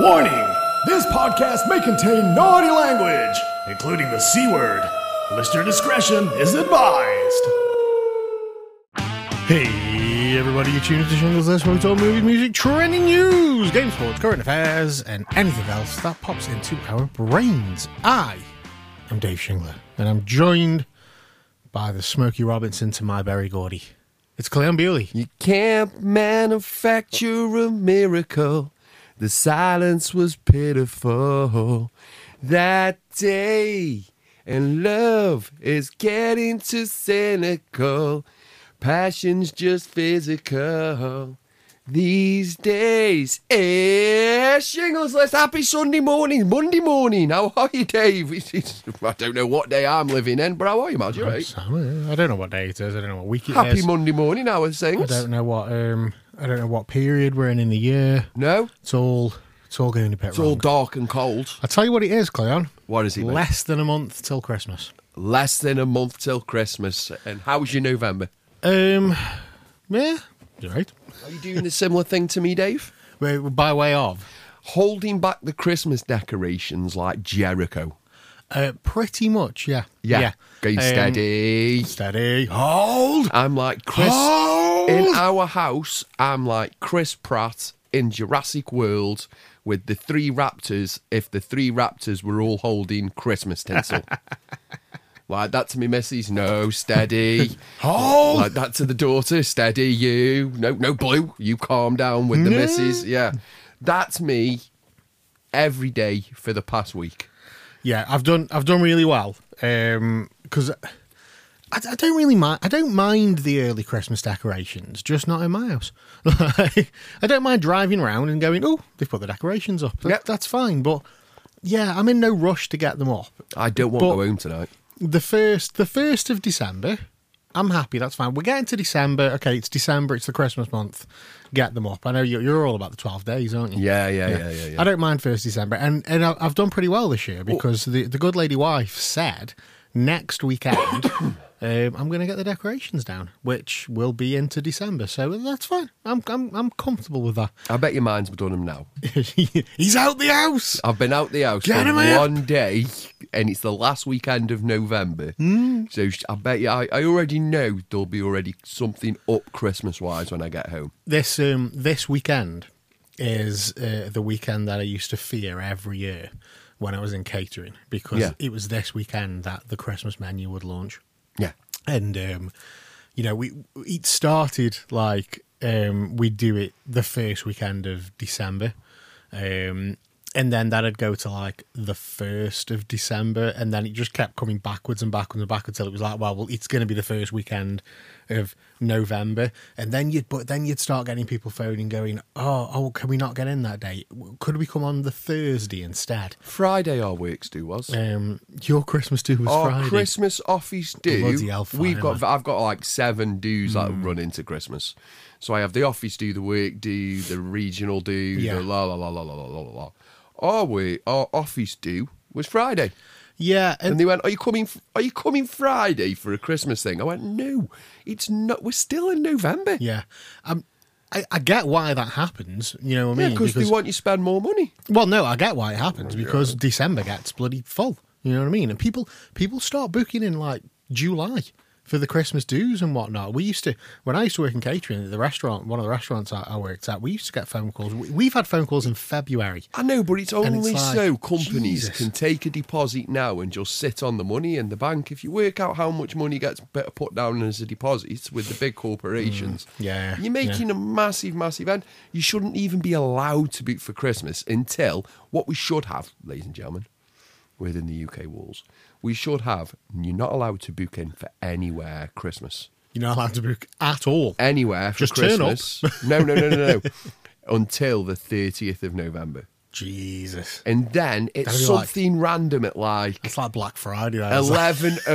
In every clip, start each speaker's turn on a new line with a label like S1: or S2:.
S1: Warning! This podcast may contain naughty language, including the C word. Listener discretion is advised.
S2: Hey, everybody, you're tuning to Shingler's List, where we talk movies, music, trending news, game sports, current affairs, and anything else that pops into our brains. I am Dave Shingler, and I'm joined by the Smokey Robinson to my Berry Gordy. It's Cleon Bewley.
S3: You can't manufacture a miracle. The silence was pitiful that day, and love is getting too cynical. Passion's just physical these days. Eh, Shingler's List. Happy Sunday morning, Monday morning. How are you, Dave? I don't know what day I'm living in, but how are you? You right?
S2: I don't know what day it is. I don't know what week it is.
S3: Happy Monday morning. How are
S2: I don't know what um. I don't know what period we're in in the year.
S3: No,
S2: It's all. It's all going a bit
S3: it's
S2: wrong.
S3: all dark and cold.
S2: I tell you what it is, Cleon.
S3: What is it, mate?
S2: Less than a month till Christmas.
S3: Less than a month till Christmas. And how was your November?
S2: Um, yeah, you're right.
S3: Are you doing a similar thing to me, Dave?
S2: Wait, By way of,
S3: Holding back the Christmas decorations like Jericho.
S2: uh, pretty much, yeah,
S3: Yeah. Going
S2: Um,
S3: steady.
S2: steady, hold,
S3: I'm like Chris.
S2: hold.
S3: In our house, I'm like Chris Pratt in Jurassic World with the three raptors if the three raptors were all holding Christmas tinsel. like that to me, missus. No, steady.
S2: Hold.
S3: Like that to the daughter. Steady, you. No, no, blue. You calm down with the
S2: Yeah.
S3: missus. Yeah. That's me every day for the past week.
S2: Yeah, I've done, I've done really well. Um, because I, I don't really mind. I don't mind the early Christmas decorations, just not in my house. I don't mind driving around and going, oh, they've put the decorations up. That-
S3: Yep.
S2: That's fine, but yeah, I'm in no rush to get them up.
S3: I don't want to go home tonight.
S2: the first the first of December. I'm happy. That's fine. We're getting to December. Okay, it's December. It's the Christmas month. Get them up. I know you're, you're all about the 12 days, aren't you?
S3: Yeah, yeah, yeah, yeah, yeah.
S2: I don't mind first December, and and I've done pretty well this year because the the good lady wife said next weekend um, I'm going to get the decorations down, which will be into December. So that's fine. I'm I'm I'm comfortable with that.
S3: I bet your mind's done them now.
S2: He's out the house.
S3: I've been out the house
S2: Get
S3: for
S2: him out.
S3: one day, and it's the last weekend of November.
S2: Hmm.
S3: So I bet you, I, I already know there'll be already something up Christmas wise when I get home.
S2: this um this weekend is uh, the weekend that I used to fear every year when I was in catering because
S3: Yeah.
S2: it was this weekend that the Christmas menu would launch,
S3: Yeah,
S2: and um, you know we it started like um, we'd do it the first weekend of December. Um, and then that'd go to like the first of December, and then it just kept coming backwards and backwards and backwards until it was like, well, well, it's going to be the first weekend of November, and then you'd, but then you'd start getting people phoning, going, oh, oh, can we not get in that day? Could we come on the Thursday instead?
S3: Friday our works do was.
S2: Um, your Christmas do was
S3: Our
S2: Friday.
S3: Christmas office do. We've got. I've got like seven dues that
S2: Hmm.
S3: run into Christmas. So I have the office do, the work do, the regional do,
S2: Yeah.
S3: the la la la la la la la la. Our we our office do was Friday.
S2: yeah, and
S3: And they went, "Are you coming? Are you coming Friday for a Christmas thing?" I went, "No, it's not. We're still in November.
S2: yeah, um, I, I get why that happens. You know what I mean?
S3: Yeah, because they want you to spend more money.
S2: Well, no, I get why it happens because December gets bloody full. You know what I mean? And people people start booking in like July for the Christmas dues and whatnot. We used to when I used to work in catering at the restaurant, one of the restaurants I, I worked at, we used to get phone calls. We, we've had phone calls in February.
S3: I know, but it's only
S2: it's like,
S3: so companies
S2: Jesus.
S3: can take a deposit now and just sit on the money in the bank. If you work out how much money gets better put down as a deposit with the big corporations,
S2: Mm, yeah,
S3: you're making a massive, massive end. You shouldn't even be allowed to book for Christmas until what we should have, ladies and gentlemen, within the UK walls. We should have. You're not allowed to book in for anywhere Christmas.
S2: You're not allowed to book at all.
S3: Anywhere for
S2: Just turn up.
S3: Christmas. no, no, no, no, no. Until the 30th of November.
S2: Jesus,
S3: And then it's
S2: That'd like-
S3: something random at like
S2: it's like Black Friday. That is.
S3: 11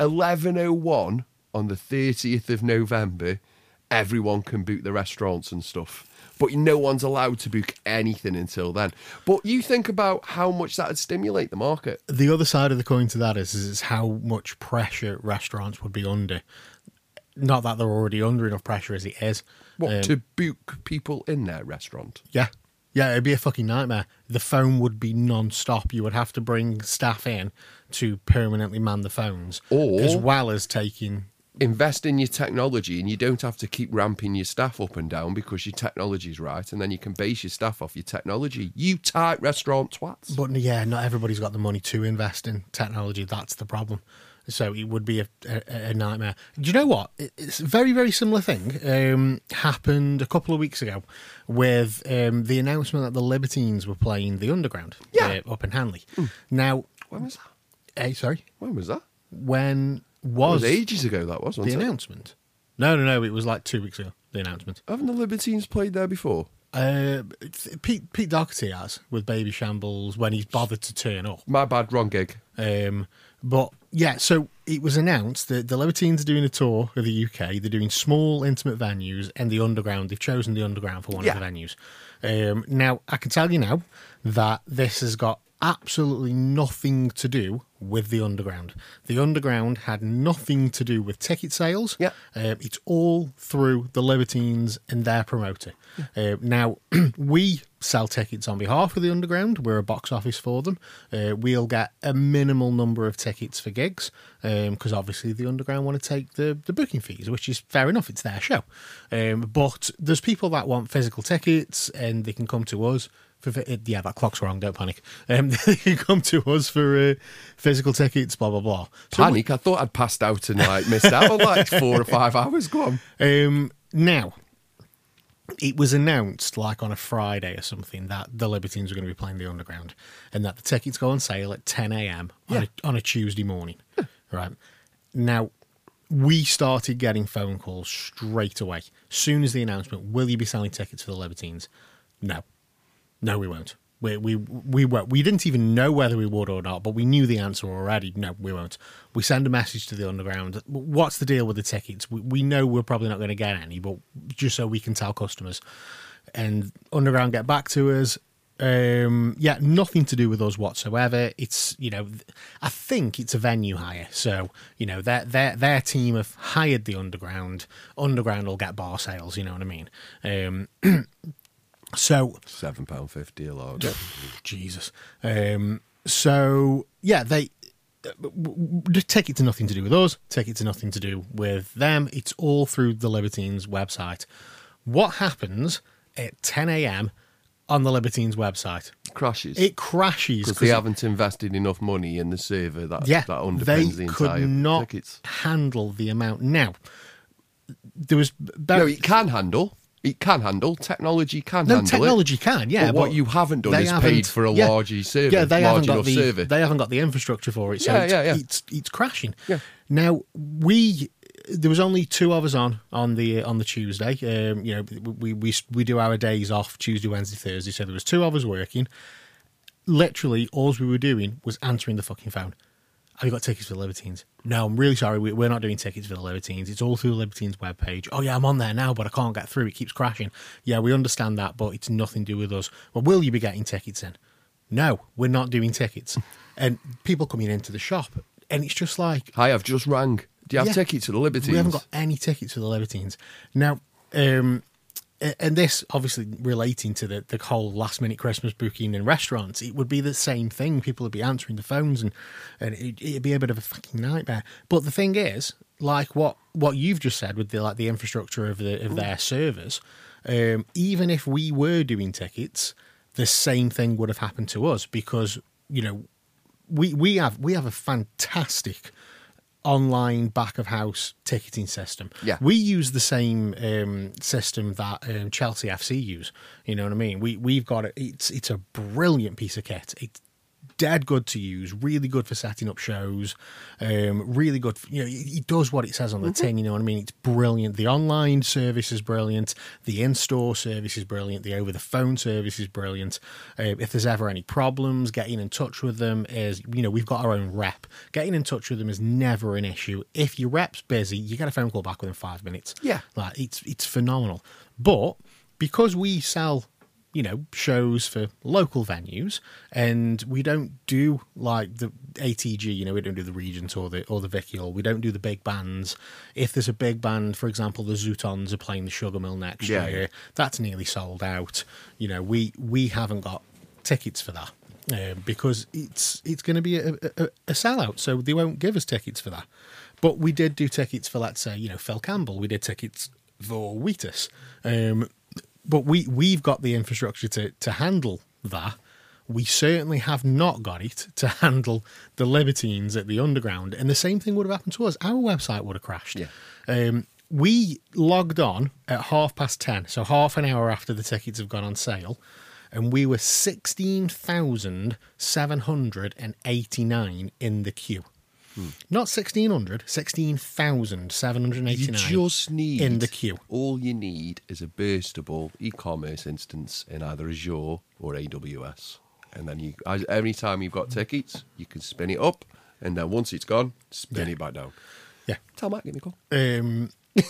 S3: 1101 on the 30th of November. Everyone can book the restaurants and stuff. But no one's allowed to book anything until then. But you think about how much that would stimulate the market.
S2: the other side of the coin to that is, is how much pressure restaurants would be under. Not that they're already under enough pressure as it is.
S3: What,
S2: Um,
S3: to book people in their restaurant?
S2: Yeah. Yeah, it'd be a fucking nightmare. The phone would be non-stop. You would have to bring staff in to permanently man the phones,
S3: Or-
S2: as well as taking.
S3: Invest in your technology, and you don't have to keep ramping your staff up and down because your technology's right, and then you can base your staff off your technology. You tight restaurant twats.
S2: But yeah, not everybody's got the money to invest in technology. That's the problem. So it would be a, a, a nightmare. Do you know what? It's a very, very similar thing um, happened a couple of weeks ago with um, the announcement that the Libertines were playing the Underground
S3: Yeah.
S2: uh, up in Hanley. Now,
S3: When was that?
S2: eh, sorry,
S3: When was that?
S2: when was,
S3: was ages ago. That was
S2: the
S3: wasn't it?
S2: announcement? No, no, no. It was like two weeks ago. The announcement.
S3: Haven't the Libertines played there before?
S2: Uh, Pete Pete Doherty has with Babyshambles when he's bothered to turn up.
S3: My bad, wrong gig.
S2: Um, but yeah, so it was announced that the Libertines are doing a tour of the UK. They're doing small, intimate venues and the underground. They've chosen the underground for one
S3: Yeah.
S2: of the venues. Um, now, I can tell you now that this has got absolutely nothing to do with the underground. The underground had nothing to do with ticket sales.
S3: Yeah.
S2: Um, it's all through the Libertines and their promoter. Uh, now, we sell tickets on behalf of the Underground. We're a box office for them. Uh, we'll get a minimal number of tickets for gigs because obviously the Underground want to take the, the booking fees, which is fair enough. It's their show. Um, but there's people that want physical tickets and they can come to us. For, yeah, that clock's wrong. Don't panic. Um, they can come to us for uh, physical tickets. Blah blah blah. So we-
S3: Panic. I thought I'd passed out and like missed out on like four or five hours. Go on.
S2: Um, now, it was announced like on a Friday or something that the Libertines were going to be playing the Underground and that the tickets go on sale at 10 a.m. on,
S3: Yeah.
S2: a, on a Tuesday morning. Right. Now, we started getting phone calls straight away. Soon as the announcement, will you be selling tickets for the Libertines? No. No, we won't. We we we won't. We didn't even know whether we would or not, but we knew the answer already. No, we won't. We send a message to the underground. What's the deal with the tickets? We, we know we're probably not going to get any, but just so we can tell customers. And underground get back to us. Um, yeah, nothing to do with us whatsoever. It's you know, I think it's a venue hire. So you know, their their their team have hired the underground. Underground will get bar sales. You know what I mean? Um, so
S3: Seven pound fifty a load.
S2: Jesus. Um, so yeah, they w- w- just take it to nothing to do with us. Take it to nothing to do with them. It's all through the Libertines website. What happens at 10 a.m. on the Libertines website?
S3: Crashes.
S2: It crashes
S3: because they haven't invested enough money in the server that
S2: yeah,
S3: that underpins
S2: they
S3: the
S2: could
S3: entire
S2: not
S3: tickets.
S2: handle the amount. Now, there was
S3: No, it can handle. It can handle. Technology can
S2: No,
S3: handle
S2: technology
S3: it.
S2: can, yeah.
S3: But what you haven't done is
S2: haven't-
S3: paid for a
S2: yeah,
S3: large server,
S2: Yeah, they haven't got the
S3: server.
S2: they haven't got the infrastructure for it. So
S3: Yeah,
S2: it's,
S3: yeah, yeah.
S2: it's it's crashing.
S3: Yeah.
S2: Now we there was only two of us on on the on the Tuesday. Um, you know, we we we do our days off Tuesday, Wednesday, Thursday. So there was two of us working. Literally, all we were doing was answering the fucking phone. Have you got tickets for the Libertines? No, I'm really sorry. we- We're not doing tickets for the Libertines. It's all through the Libertines webpage. Oh, yeah, I'm on there now, but I can't get through. It keeps crashing. Yeah, we understand that, but it's nothing to do with us. Well, will you be getting tickets in? No, we're not doing tickets. and people coming into the shop, and it's just like,
S3: Hi, I've just rang. Do you have
S2: Yeah.
S3: tickets to the Libertines?
S2: we haven't got any tickets for the Libertines. Now, um, and this obviously relating to the, the whole last minute Christmas booking in restaurants, it would be the same thing. People would be answering the phones and, and it, it'd be a bit of a fucking nightmare. But the thing is, like what, what you've just said with the like the infrastructure of the of their servers, um, even if we were doing tickets, the same thing would have happened to us because you know we we have we have a fantastic online back of house ticketing system.
S3: Yeah.
S2: we use the same um, system that um, Chelsea FC use. You know what I mean? We we've got it. It's it's a brilliant piece of kit. It's dead good to use. Really good for setting up shows. Um, really good. You know, it, it does what it says on the tin. You know what I mean? It's brilliant. The online service is brilliant. The in-store service is brilliant. The over-the-phone service is brilliant. Uh, if there's ever any problems, getting in touch with them is you know we've got our own rep. Getting in touch with them is never an issue. If your rep's busy, you get a phone call back within five minutes.
S3: Yeah.
S2: like it's it's phenomenal. But because we sell you know shows for local venues, and we don't do like the ATG. You know, we don't do the Regent or the or the Vicky Hall. We don't do the big bands. If there's a big band, for example, the Zutons are playing the Sugar Mill next
S3: Yeah,
S2: year. That's nearly sold out. You know, we we haven't got tickets for that. Um, because it's it's going to be a, a, a sellout, so they won't give us tickets for that. But we did do tickets for, let's say, you know, Phil Campbell. We did tickets for Wheatus. Um, but we we've got the infrastructure to to handle that. We certainly have not got it to handle the Libertines at the underground, and the same thing would have happened to us. Our website would have crashed.
S3: Yeah.
S2: Um, we logged on at half past ten, so half an hour after the tickets have gone on sale, and we were sixteen thousand seven hundred and eighty nine in the queue. Not 1600, 16,789
S3: You just need
S2: in the queue.
S3: All you need is a burstable e-commerce instance in either Azure or AWS, and then you as- every time you've got tickets, you can spin it up, and then once it's gone, spin
S2: Yeah.
S3: it back down.
S2: Yeah.
S3: Tell Matt, give me a call.
S2: Um,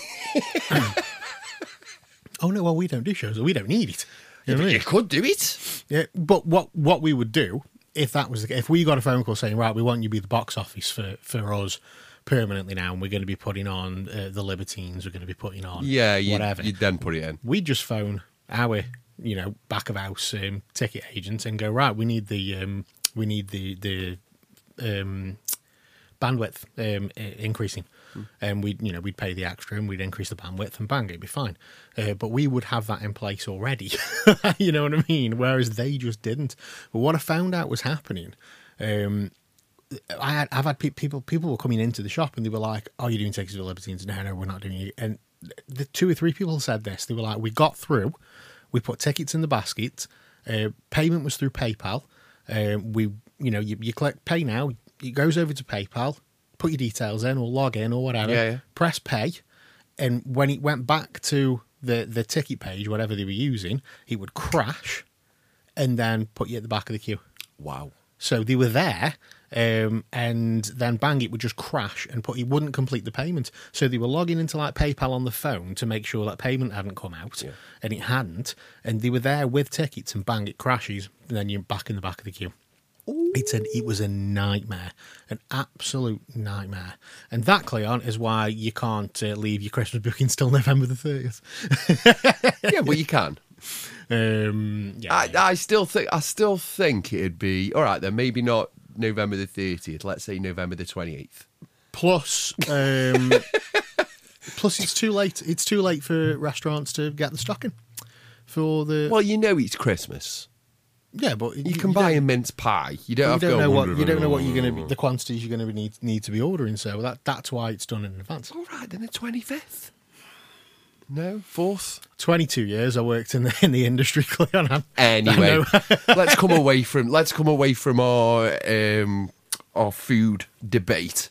S2: oh no, well we don't do shows, so we don't need it. You I mean?
S3: could do it.
S2: Yeah, but what what we would do if that was the, if we got a phone call saying right, we want you to be the box office for for us permanently now, and we're going to be putting on uh, the Libertines, we're going to be putting on
S3: Yeah, you,
S2: whatever.
S3: you then put it in.
S2: We'd just phone our you know back of house um, ticket agent and go right, we need the um, we need the the um, bandwidth um, i- increasing. And we'd, you know, we'd pay the extra and we'd increase the bandwidth and bang, it'd be fine. Uh, but we would have that in place already. you know what I mean? Whereas they just didn't. But what I found out was happening. Um, I had, I've had pe- people people were coming into the shop and they were like, "Oh, you're doing the Libertines?" No, no, we're not doing it. And the two or three people said this. They were like, "We got through. We put tickets in the basket. Uh, payment was through PayPal. Uh, we, you know, you, you click pay now. It goes over to PayPal. Put your details in or log in or whatever.
S3: Yeah, yeah.
S2: Press pay, and when it went back to the the ticket page, whatever they were using, it would crash, and then put you at the back of the queue.
S3: Wow.
S2: So they were there, um, and then bang, it would just crash and put. He wouldn't complete the payment. So they were logging into like PayPal on the phone to make sure that payment hadn't come out,
S3: Yeah.
S2: and it hadn't. And they were there with tickets, and bang, it crashes, and then you're back in the back of the queue. It's an, it was a nightmare, an absolute nightmare. And that, Cleon, is why you can't uh, leave your Christmas bookings till November the 30th.
S3: Yeah, well, you can.
S2: Um, yeah,
S3: I, I still think I still think it'd be all right then. Maybe not November the thirtieth. Let's say November the twenty eighth.
S2: Plus, um, plus it's too late. It's too late for restaurants to get the stocking for the.
S3: Well, you know it's Christmas.
S2: Yeah, but
S3: You can buy a mince pie. You don't
S2: You
S3: have
S2: don't
S3: to.
S2: know what you don't know what you're going to be. The quantities you're going to need need to be ordering. So that that's why it's done in advance.
S3: All right, then the twenty fifth. No, fourth.
S2: Twenty two years I worked in the in the industry. Cleon,
S3: Anyway, let's come away from let's come away from our um, our food debate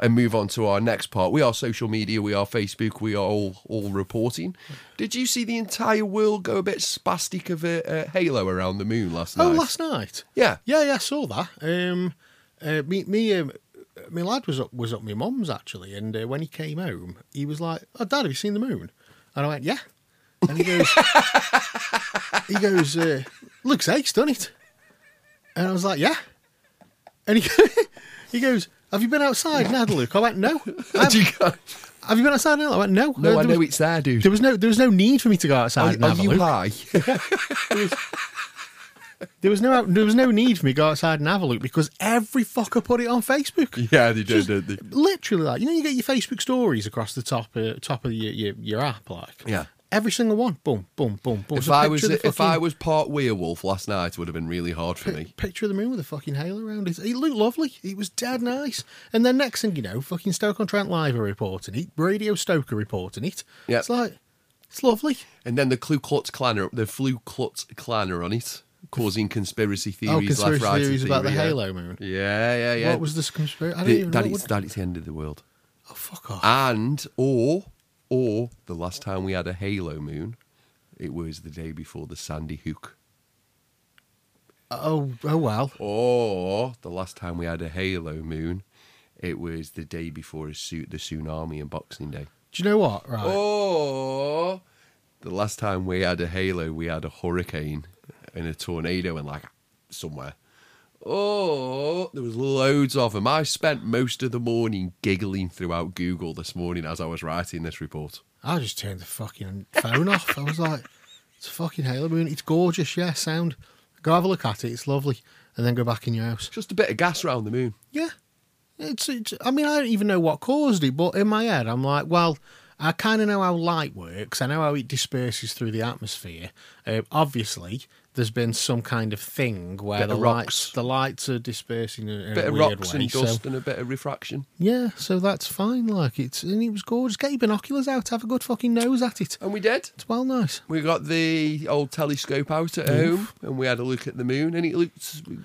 S3: and move on to our next part. We are social media. We are Facebook. We are all all reporting. Did you see the entire world go a bit spastic of a, a halo around the moon last night?
S2: Oh, last night.
S3: Yeah.
S2: yeah, yeah. I saw that. Um, uh, me, me, um, my lad was up was up my mum's actually, and uh, when he came home, he was like, "Oh, Dad, have you seen the moon?" And I went, "Yeah." And he goes, he goes, uh, "Looks ace, doesn't it?" And I was like, "Yeah." And he he goes, "Have you been outside a look?" I went, "No."
S3: Did you
S2: Have you been outside and had? I went, "No."
S3: no,
S2: Uh,
S3: I know
S2: was,
S3: it's there, dude.
S2: there was no there was no need for me to go outside
S3: Are,
S2: and
S3: are
S2: have
S3: you
S2: look.
S3: high?
S2: There was no there was no need for me to go outside and have a look because every fucker put it on Facebook.
S3: yeah, they did, didn't they?
S2: Literally, like you know, you get your Facebook stories across the top uh, top of your, your your app, like
S3: Yeah.
S2: Every single one. Boom, boom, boom, boom.
S3: If I was if I was part werewolf last night, it would have been really hard for me.
S2: picture of the moon with a fucking halo around it. It looked lovely. It was dead nice. And then next thing you know, fucking Stoke on Trent Live are reporting it. Radio Stoker reporting it.
S3: Yeah.
S2: it's like it's lovely.
S3: And then the Ku Klux Klan, are, the Flu Klux Klan are on it, causing conspiracy oh, theories
S2: Oh,
S3: left,
S2: conspiracy
S3: right, and
S2: theories about the
S3: yeah.
S2: Halo moon.
S3: Yeah, yeah, yeah.
S2: What was this conspiracy? I don't
S3: the,
S2: even
S3: that,
S2: know.
S3: it's, that it's the end of the world.
S2: Oh fuck off!
S3: And or or the last time we had a Halo moon, it was the day before the Sandy Hook.
S2: oh oh well.
S3: Or the last time we had a Halo moon, it was the day before su- the tsunami and Boxing Day.
S2: Do you know what? Right.
S3: Or the last time we had a halo, we had a hurricane and a tornado and like somewhere. Oh, there was loads of them. I spent most of the morning giggling throughout Google this morning as I was writing this report.
S2: I just turned the fucking phone off. I was like, it's a fucking Halo Moon. It's gorgeous, yeah, sound. Go have a look at it. It's lovely. And then go back in your house.
S3: Just a bit of gas around the moon.
S2: Yeah. It's, it's I mean, I don't even know what caused it, but in my head, I'm like, well, I kind of know how light works. I know how it disperses through the atmosphere. Uh, obviously, there's been some kind of thing where the lights, the lights are dispersing in, in
S3: bit
S2: a
S3: of
S2: weird
S3: rocks
S2: way.
S3: and
S2: so-
S3: dust and a bit of refraction.
S2: yeah, so that's fine. Like it's and it was gorgeous. Get your binoculars out. Have a good fucking nose at it.
S3: And we did.
S2: It's well nice.
S3: We got the old telescope out at home and we had a look at the moon and it looked the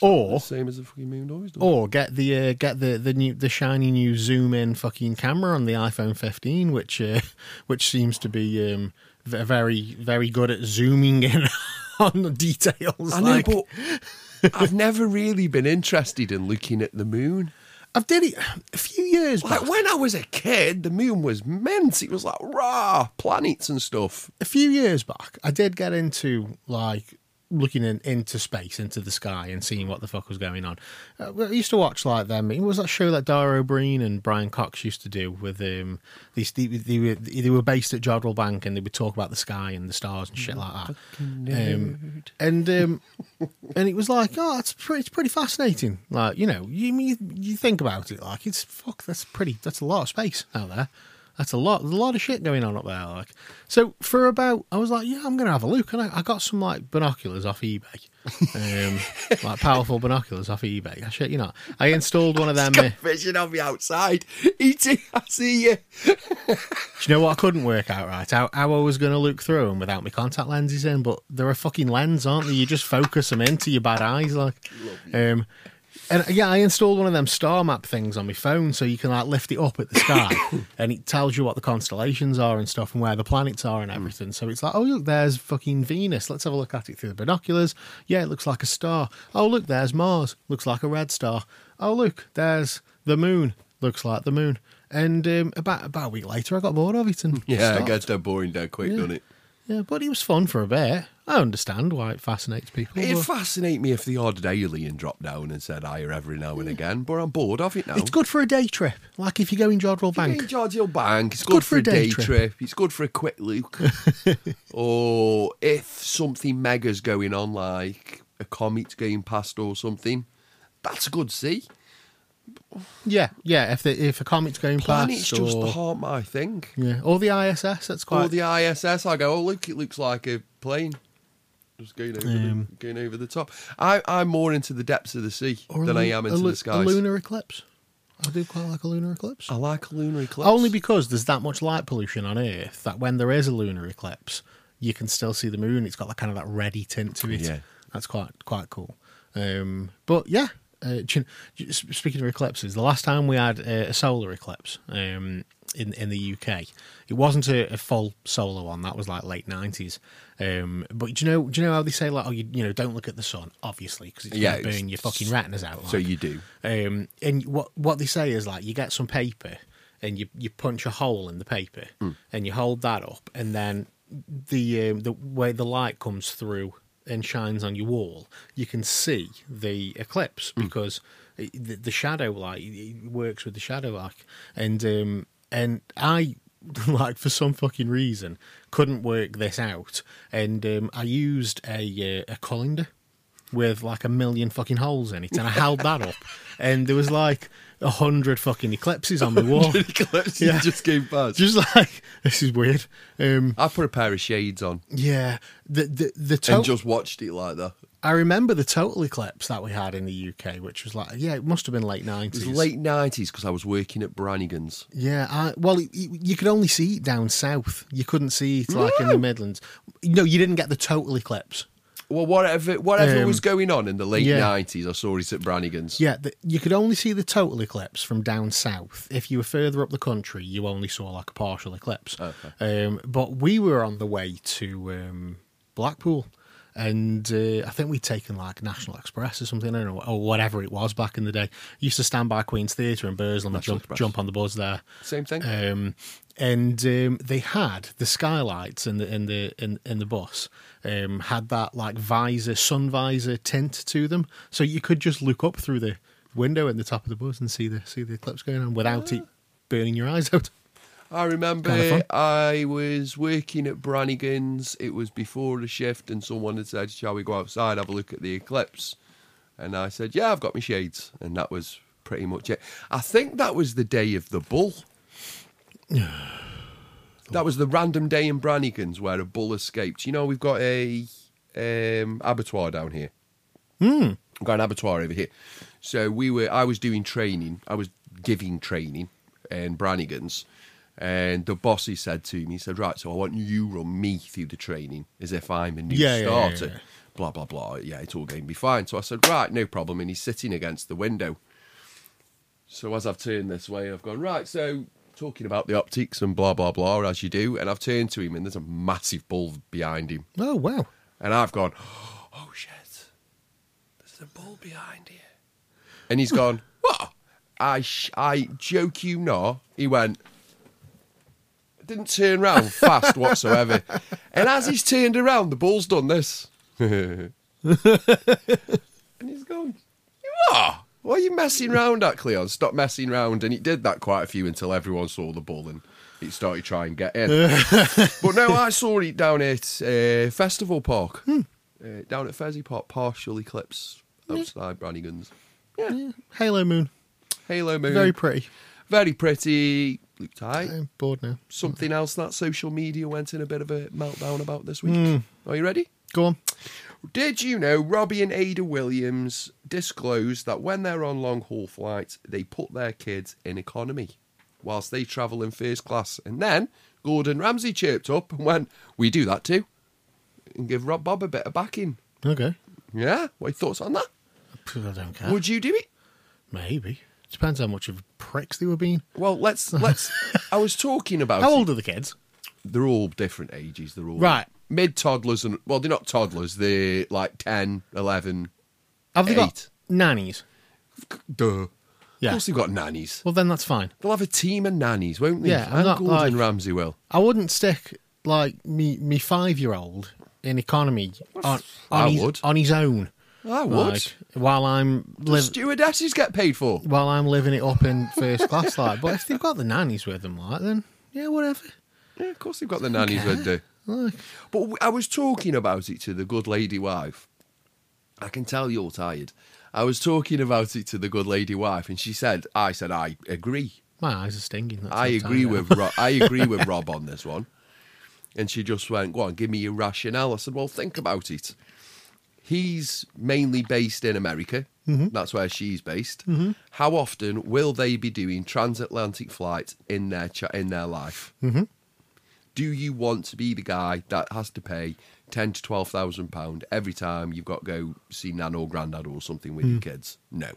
S2: Or
S3: same as the fucking moon always does.
S2: Or get the uh, get the the new the shiny new zoom in fucking camera on the iPhone 15, which uh, which seems to be um, very very good at zooming in on the details.
S3: I know,
S2: like,
S3: but I've never really been interested in looking at the moon.
S2: I've did it a few years back.
S3: When I was a kid, the moon was immense. It was like raw planets and stuff.
S2: a few years back, I did get into like looking in, into space, into the sky, and seeing what the fuck was going on. Uh, I used to watch like them. It was that show that Dara Ó Briain and Brian Cox used to do with um. These they, they were they were based at Jodrell Bank, and they would talk about the sky and the stars and shit like that. Um, and um, and it was like, oh, it's pretty, it's pretty fascinating. Like you know, you you you think about it, like it's fuck, that's pretty, that's a lot of space out there. That's a lot, there's a lot of shit going on up there. Like, so for about, I was like, yeah, I'm gonna have a look, and I, I got some like binoculars off eBay, um, like powerful binoculars off eBay. I shit, you know, I installed one of them. uh,
S3: Got fishing on the outside. Eating, I see you.
S2: Do you know what I couldn't work out right? How, how I was going to look through them without my contact lenses in, but they're a fucking lens, aren't they? You just focus them into your bad eyes, like. Um, and yeah, I installed one of them star map things on my phone, so you can like lift it up at the sky, and it tells you what the constellations are and stuff, and where the planets are and everything. So it's like, oh look, there's fucking Venus. Let's have a look at it through the binoculars. Yeah, it looks like a star. Oh look, there's Mars. Looks like a red star. Oh look, there's the moon. Looks like the moon. And um, about about a week later, I got bored of it and
S3: Yeah, it
S2: stopped.
S3: gets dead boring dead quick,
S2: Yeah.
S3: doesn't it?
S2: Yeah, but he was fun for a bit. I understand why it fascinates people.
S3: It'd
S2: but
S3: fascinate me if the odd alien dropped down and said higher every now and again, but I'm bored of it now.
S2: It's good for a day trip. Like if you go in Jodrell Bank.
S3: Hill Bank. It's good, for a day, trip. It's good for a quick look. or if something mega's going on, like a comet's going past or something, that's a good see.
S2: Yeah, yeah. If the, if a comet's going
S3: Planets
S2: past,
S3: just
S2: or,
S3: aren't my thing.
S2: yeah, or the ISS. That's quite.
S3: Or the ISS, I go, oh look, it looks like a plane. Just going over,
S2: Um,
S3: the, going over the top. I, I'm more into the depths of the sea
S2: or a
S3: than I am
S2: a
S3: into
S2: lu-
S3: the skies.
S2: A lunar eclipse. I do quite like a lunar eclipse.
S3: I like a lunar eclipse.
S2: Only because there's that much light pollution on Earth that when there is a lunar eclipse, you can still see the moon. It's got that kind of that reddy tint to it.
S3: Yeah.
S2: That's quite quite cool. Um, but yeah, uh, do you- s- speaking of eclipses, the last time we had a solar eclipse um, in in the UK, it wasn't a, a full solar one. That was like late nineties. Um, but do you know do you know how they say like oh you you know don't look at the sun obviously because it's
S3: Yeah,
S2: going to burn your fucking retinas out.
S3: So you do.
S2: Um, and what what they say is like you get some paper and you you punch a hole in the paper and you hold that up and then the um, the way the light comes through and shines on your wall, you can see the eclipse because it, the, the shadow light it works with the shadow like and um, and I like for some fucking reason couldn't work this out. And um, I used a uh, a colander with like a million fucking holes in it, and I held that up, and there was like a hundred fucking eclipses on the wall.
S3: eclipse
S2: Yeah.
S3: just came past.
S2: Just like this is weird. Um,
S3: I put a pair of shades on
S2: yeah, the the the
S3: and
S2: total.
S3: just watched it like that.
S2: I remember the total eclipse that we had in the UK, which was like yeah, it must have been late
S3: It
S2: nineties.
S3: was late nineties because I was working at Brannigan's.
S2: Yeah, I, well, it, it- you could only see it down south. You couldn't see it like in the Midlands. No, you didn't get the total eclipse.
S3: Well, whatever whatever
S2: Um,
S3: was going on in the late
S2: yeah.
S3: nineties, I saw it at Brannigan's.
S2: Yeah, the, you could only see the total eclipse from down south. If you were further up the country, you only saw like a partial eclipse. Um, but we were on the way to um, Blackpool, and uh, I think we'd taken like National Express or something, I don't know, or whatever it was back in the day. Used to stand by Queen's Theatre in Burslem and jump
S3: Express.
S2: jump on the bus there.
S3: Same thing.
S2: And um, they had the skylights in the in the in, in the bus um, had that like visor sun visor tint to them, so you could just look up through the window at the top of the bus and see the see the eclipse going on without it burning your eyes out.
S3: I remember. I was working at Brannigan's. It was before the shift, and someone had said, "Shall we go outside have a look at the eclipse?" And I said, "Yeah, I've got my shades," and that was pretty much it. I think that was the day of the bull. that was the random day in Brannigan's where a bull escaped. You know, we've got a um, abattoir down here.
S2: Hmm.
S3: We've got an abattoir over here. So we were. I was doing training. I was giving training in Brannigan's, and the boss he said to me, he said, "Right, so I want you run me through the training as if I'm a new
S2: Yeah, yeah, yeah,
S3: starter."
S2: yeah.
S3: Blah blah blah. Yeah, it's all going to be fine. So I said, "Right, no problem." And he's sitting against the window. So as I've turned this way, I've gone right. So talking about the optics and blah blah blah as you do, and I've turned to him, and there's a massive bull behind him.
S2: Oh wow!
S3: And I've gone, oh shit, there's a bull behind here. And he's gone, what? I, sh- I joke you not. He went, didn't turn round fast whatsoever. And as he's turned around, the bull's done this. and he's gone, you are? Why are you messing round at Cleon? Stop messing round. And he did that quite a few until everyone saw the ball and he started trying to get in. but no, I saw it down at uh, Festival Park. Uh, down at Fezzy Park, partial eclipse outside Brannigan's. Yeah.
S2: Halo moon,
S3: Halo moon.
S2: very pretty.
S3: Very pretty. Looked tight.
S2: I'm bored now.
S3: Something else that social media went in a bit of a meltdown about this week. Are you ready?
S2: Go on.
S3: Did you know Robbie and Ayda Williams disclosed that when they're on long haul flights, they put their kids in economy whilst they travel in first class? And then Gordon Ramsay chirped up and went, We do that too. And give Rob Bob a bit of backing.
S2: Okay.
S3: Yeah? What are your thoughts on that?
S2: I don't care.
S3: Would you do it?
S2: Maybe. Depends how much of pricks they were being.
S3: Well, let's let's. I was talking about.
S2: How
S3: it.
S2: old are the kids?
S3: They're all different ages. They're all
S2: Right.
S3: Mid toddlers and well, they're not toddlers. They're like 10, 11.
S2: Have they got nannies?
S3: Duh.
S2: Yeah.
S3: Of course, they've got nannies.
S2: Well, then that's fine.
S3: They'll have a team of nannies, won't they?
S2: Yeah, I'm
S3: and
S2: not
S3: Gordon
S2: like-
S3: Ramsay will.
S2: I wouldn't stick like me me five year old in economy on,
S3: I
S2: his,
S3: would.
S2: on his own.
S3: I would.
S2: Like, while I'm
S3: Stewardesses get paid for.
S2: while I'm living it up in first class. Like, but if they've got the nannies with them, like, then yeah, whatever.
S3: Yeah, of course they've got the nannies with do. But I was talking about it to the good lady wife. I can tell you're tired. I was talking about it to the good lady wife, and she said, "I said I agree.
S2: my eyes are stinging.
S3: I agree with
S2: am.
S3: Ro- I agree with Rob on this one." And she just went, "Go on, give me your rationale." I said, "Well, think about it. He's mainly based in America. Mm-hmm. That's where she's based. Mm-hmm. How often will they be doing transatlantic flights in their cha- in their life? Mm-hmm. Do you want to be the guy that has to pay ten to twelve thousand pound every time you've got to go see nan or granddad or something with your hmm. kids? No,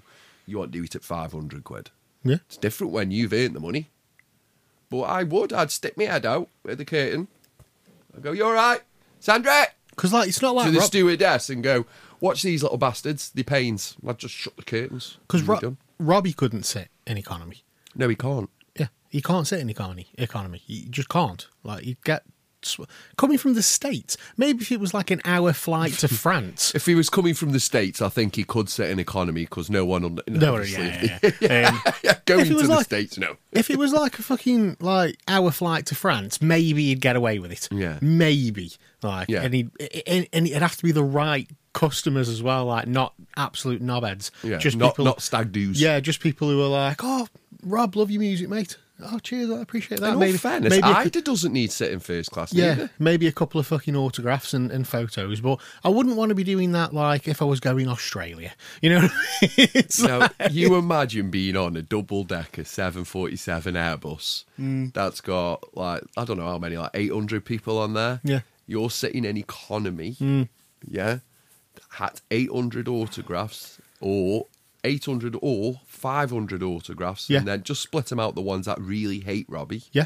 S3: you want to do it at five hundred quid.
S2: Yeah.
S3: It's different when you've earned the money. But I would. I'd stick my head out at the curtain. I'd go, "You all right, Sandra?"
S2: Because like it's not like to
S3: the
S2: Rob,
S3: stewardess and go, "Watch these little bastards. They pains." I'd just shut the curtains.
S2: because Ro- Robbie couldn't sit in economy.
S3: no, he can't.
S2: He can't sit in economy. Economy, he just can't. Like he'd get coming from the states. Maybe if it was like an hour flight to France.
S3: If he was coming from the states, I think he could sit in economy because no one. Un-
S2: No, yeah, yeah, yeah. Um,
S3: Yeah, going to the
S2: like-
S3: states, no.
S2: if it was like a fucking like hour flight to France, maybe he'd get away with it.
S3: Yeah.
S2: maybe like,
S3: Yeah.
S2: and he and, and it'd have to be the right customers as well, like not absolute knobheads.
S3: Yeah,
S2: just
S3: not
S2: people.
S3: not stag doos.
S2: yeah, just people who are like, oh, Rob, love your music, mate. Oh, cheers, I appreciate that.
S3: In all fairness,
S2: maybe
S3: Ayda doesn't need to sit in first class.
S2: yeah,
S3: neither.
S2: maybe a couple of fucking autographs and, and photos, but I wouldn't want to be doing that like if I was going Australia. You know, I mean?
S3: Now,
S2: like-
S3: you imagine being on a double decker 747 Airbus
S2: Mm.
S3: that's got like, I don't know how many, like 800 people on there.
S2: Yeah. Mm.
S3: You're sitting in economy. Yeah. Had 800 autographs or 800 or 500 autographs.
S2: Yeah.
S3: And then just split them out the ones that really hate Robbie.
S2: yeah,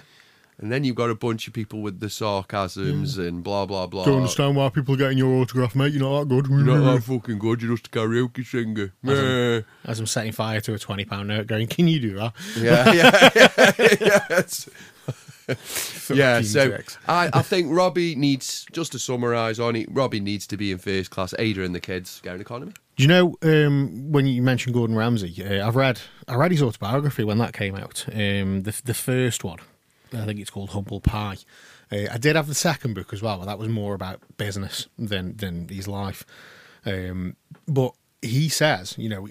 S3: And then you've got a bunch of people with the sarcasms mm. and blah blah blah.
S2: Don't understand why people are getting your autograph, mate. You're not that good.
S3: You're not that fucking good. You're just a karaoke singer. Meh.
S2: As I'm setting fire to a twenty pound note, going, "Can you do that?"
S3: yeah, yeah, yeah, yes. yeah, so. I, I think Robbie needs, just to summarise on it, Robbie needs to be in first class. Ayda and the kids go in economy.
S2: You know um, when you mentioned Gordon Ramsay? Uh, I've read I read his autobiography when that came out. Um, the the first one, I think it's called Humble Pie. Uh, I did have the second book as well, but that was more about business than than his life. Um, but he says, you know,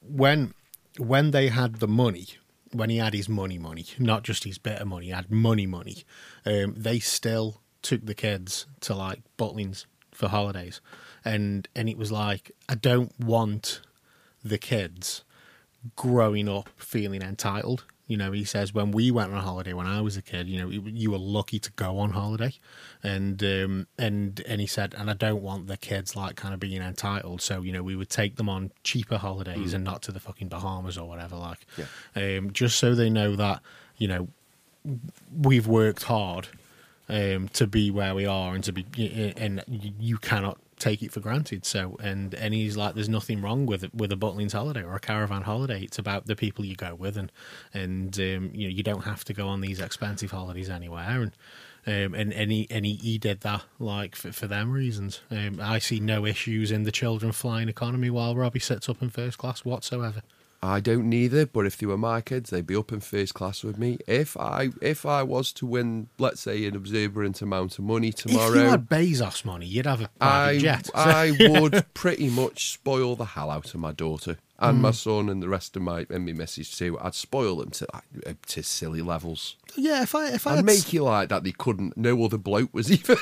S2: when when they had the money, when he had his money, money, not just his of money, he had money, money. Um, they still took the kids to like Butlins for holidays, and and it was like I don't want the kids growing up feeling entitled. You know, he says when we went on holiday when I was a kid, you know, you- you were lucky to go on holiday, and um, and and he said, and I don't want the kids like kind of being entitled. So you know, we would take them on cheaper holidays and not to the fucking Bahamas or whatever, like, um, just so they know that you know we've worked hard um, to be where we are and to be and you cannot take it for granted so and and he's like there's nothing wrong with it with a Butlins holiday or a caravan holiday it's about the people you go with and and um, you know you don't have to go on these expensive holidays anywhere and um, and and he, he did that like for, for them reasons. Um, I see no issues in the children flying economy while Robbie sits up in first class whatsoever.
S3: I don't neither, but if they were my kids, they'd be up in first class with me. If I if I was to win, let's say, an exuberant amount of money tomorrow,
S2: If you had Bezos money, you'd have a
S3: I
S2: jet.
S3: I would pretty much spoil the hell out of my daughter and
S2: Hmm.
S3: my son and the rest of my and my missus too. I'd spoil them to to silly levels.
S2: yeah, if I if I
S3: I'd make you like that. They couldn't. No other bloke was even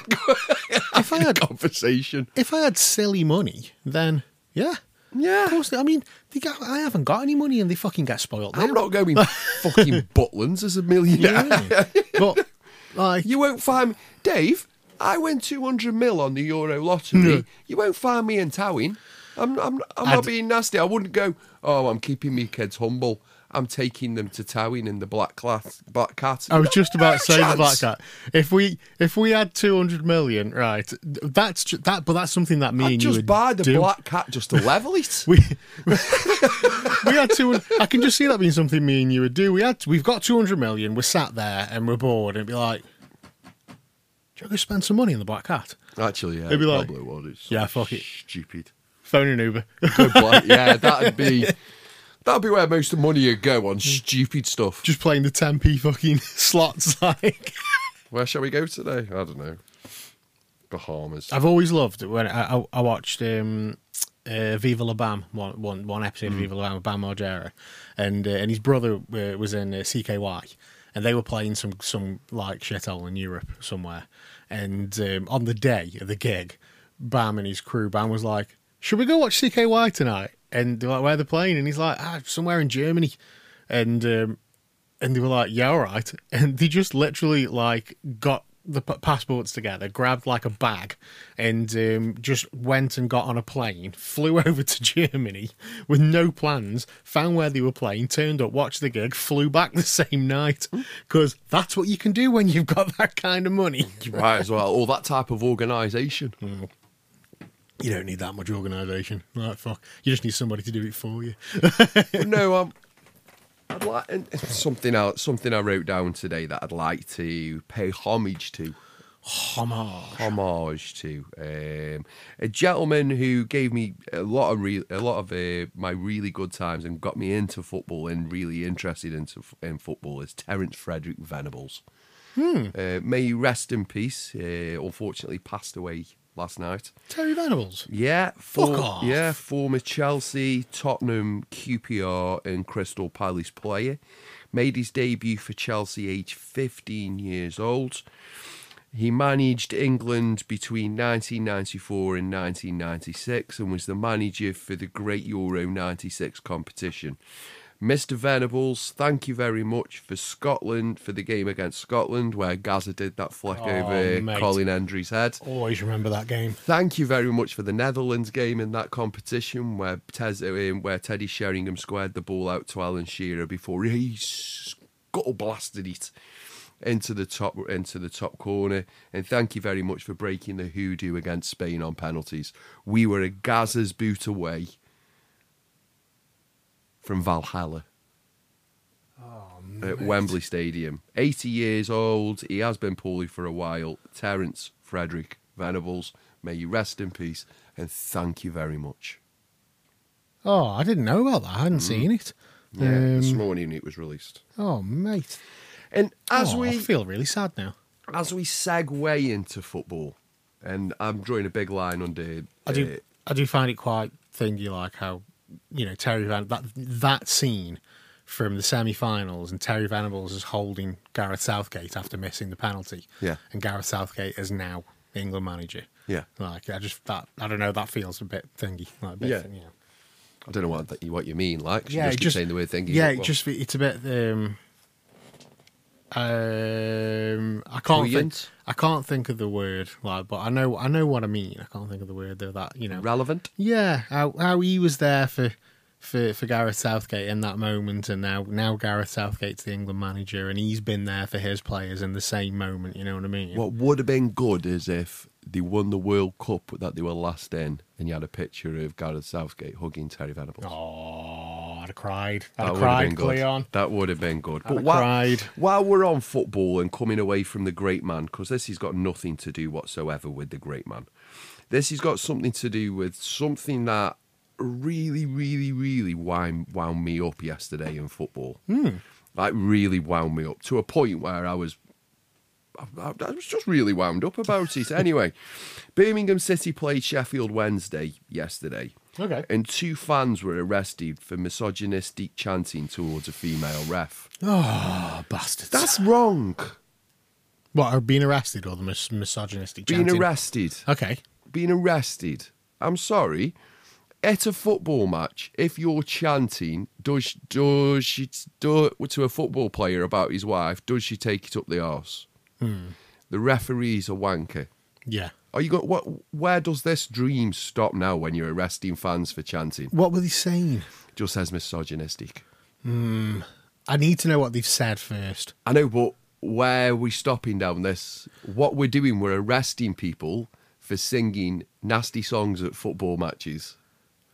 S2: if I had
S3: conversation.
S2: if I had silly money, then yeah,
S3: Yeah.
S2: of course. I mean, they got, I haven't got any money, and they fucking get spoiled.
S3: I'm
S2: now.
S3: not going fucking Butlins as a millionaire.
S2: Yeah. but like,
S3: You won't find me. Dave, I went 200 mil on the Euro lottery. You won't find me in Towing. I'm, I'm, I'm not being nasty. I wouldn't go, oh, I'm keeping me kids humble. I'm taking them to Towing in the Black, class, black Cat.
S2: I was just about to say the black cat. If we if we had two hundred million, right? That's ju- that, but that's something that me
S3: I'd
S2: and you
S3: just
S2: would
S3: buy the
S2: do.
S3: Black Cat just to level it.
S2: We we had two. I can just see that being something me and you would do. We had we've got two hundred million. We're sat there and we're bored, and it'd be like, "Do you go spend some money on the black cat?
S3: Actually, yeah,
S2: It'd be like-
S3: probably would. It's
S2: Yeah, fuck it.
S3: Stupid.
S2: Phone an Uber."
S3: Good black. yeah, that'd be that'd be where most of the money would go on stupid stuff.
S2: just playing the 10p fucking slots like
S3: Where shall we go today? I don't know. Bahamas.
S2: I've always loved when I, I, I watched um, uh, Viva La Bam one, one, one episode of Viva La Bam with Bam Margera and uh, and his brother uh, was in uh, CKY and they were playing some some like shithole in Europe somewhere and um, on the day of the gig Bam and his crew Bam was like should we go watch CKY tonight and they're like where they're playing and he's like ah somewhere in Germany and um, and they were like, "Yeah, all right." And they just literally like got the p- passports together, grabbed like a bag, and um, just went and got on a plane, flew over to Germany with no plans, found where they were playing, turned up, watched the gig, flew back the same night because that's what you can do when you've got that kind of money.
S3: Right as well. All that type of organisation.
S2: You don't need that much organisation. Like fuck, you just need somebody to do it for you.
S3: no, um, I'd like something else. Something I wrote down today that I'd like to pay homage to.
S2: Homage.
S3: Homage to um, a gentleman who gave me a lot of real, a lot of uh, my really good times and got me into football and really interested into in football is Terence Frederick Venables. Uh, may he rest in peace. Uh, unfortunately, passed away last night.
S2: Terry Venables.
S3: Yeah,
S2: Fuck off.
S3: yeah, former Chelsea, Tottenham, QPR, and Crystal Palace player. Made his debut for Chelsea age 15 years old. He managed England between 1994 and 1996 and was the manager for the Great Euro 96 competition. Mr. Venables, thank you very much for Scotland, for the game against Scotland, where Gazza did that flick
S2: Oh,
S3: over
S2: mate.
S3: Colin Hendry's head.
S2: Always remember that game.
S3: Thank you very much for the Netherlands game in that competition where Tez, um, where Teddy Sheringham squared the ball out to Alan Shearer before he scuttle blasted it. into the top into the top corner. And thank you very much for breaking the hoodoo against Spain on penalties. We were a Gazza's boot away from Valhalla at Wembley Stadium. 80 years old. He has been poorly for a while. Terence Frederick Venables, may you rest in peace. And thank you very much.
S2: Oh, I didn't know about that. I hadn't seen it.
S3: Yeah, this
S2: Um,
S3: morning it was released.
S2: oh, mate.
S3: And as
S2: Oh,
S3: we
S2: I feel really sad now.
S3: as we segue into football, and I'm drawing a big line under.
S2: I do.
S3: uh,
S2: I do find it quite thingy, like how you know Terry Van that that scene from the semi-finals, and Terry Venables is holding Gareth Southgate after missing the penalty.
S3: Yeah.
S2: and Gareth Southgate is now England manager.
S3: Yeah.
S2: like I just that I don't know. That feels a bit thingy. Like a bit,
S3: Yeah.
S2: you know.
S3: I don't know what that, what you mean. Like,
S2: Yeah,
S3: just
S2: just-
S3: saying the word thing.
S2: Yeah, it just it's a bit. Um, um, I can't think. I can't think of the word like, but I know I know what I mean. I can't think of the word though. That you know.
S3: relevant.
S2: Yeah, how how he was there for for for Gareth Southgate in that moment, and now now Gareth Southgate's the England manager, and he's been there for his players in the same moment. You know what I mean?
S3: What would have been good is if they won the World Cup that they were last in, and you had a picture of Gareth Southgate hugging Terry Venables.
S2: Oh, cried. I'd
S3: That
S2: have
S3: would have
S2: cried,
S3: been good.
S2: Cleon.
S3: That would have been good.
S2: I'd have
S3: while,
S2: cried.
S3: while we're on football and coming away from the great man, because this has got nothing to do whatsoever with the great man. This has got something to do with something that really, really, really wound, wound me up yesterday in football. Hmm. Like really wound me up to a point where I was I, I was just really wound up about it. Anyway, Birmingham City played Sheffield Wednesday yesterday.
S2: Okay.
S3: And two fans were arrested for misogynistic chanting towards a female ref.
S2: Oh, bastards.
S3: That's wrong.
S2: what are being arrested or the mis- misogynistic
S3: Being arrested.
S2: Okay.
S3: Being arrested. I'm sorry. At a football match, if you're chanting, does does she do to a football player about his wife? Does she take it up the arse? Hmm. The referee's a wanker.
S2: Yeah.
S3: Are you got what? Where does this dream stop now when you're arresting fans for chanting?
S2: What were they saying?
S3: Just says misogynistic. Hmm.
S2: I need to know what they've said first.
S3: I know, but where are we stopping down this? What we're doing, we're arresting people for singing nasty songs at football matches.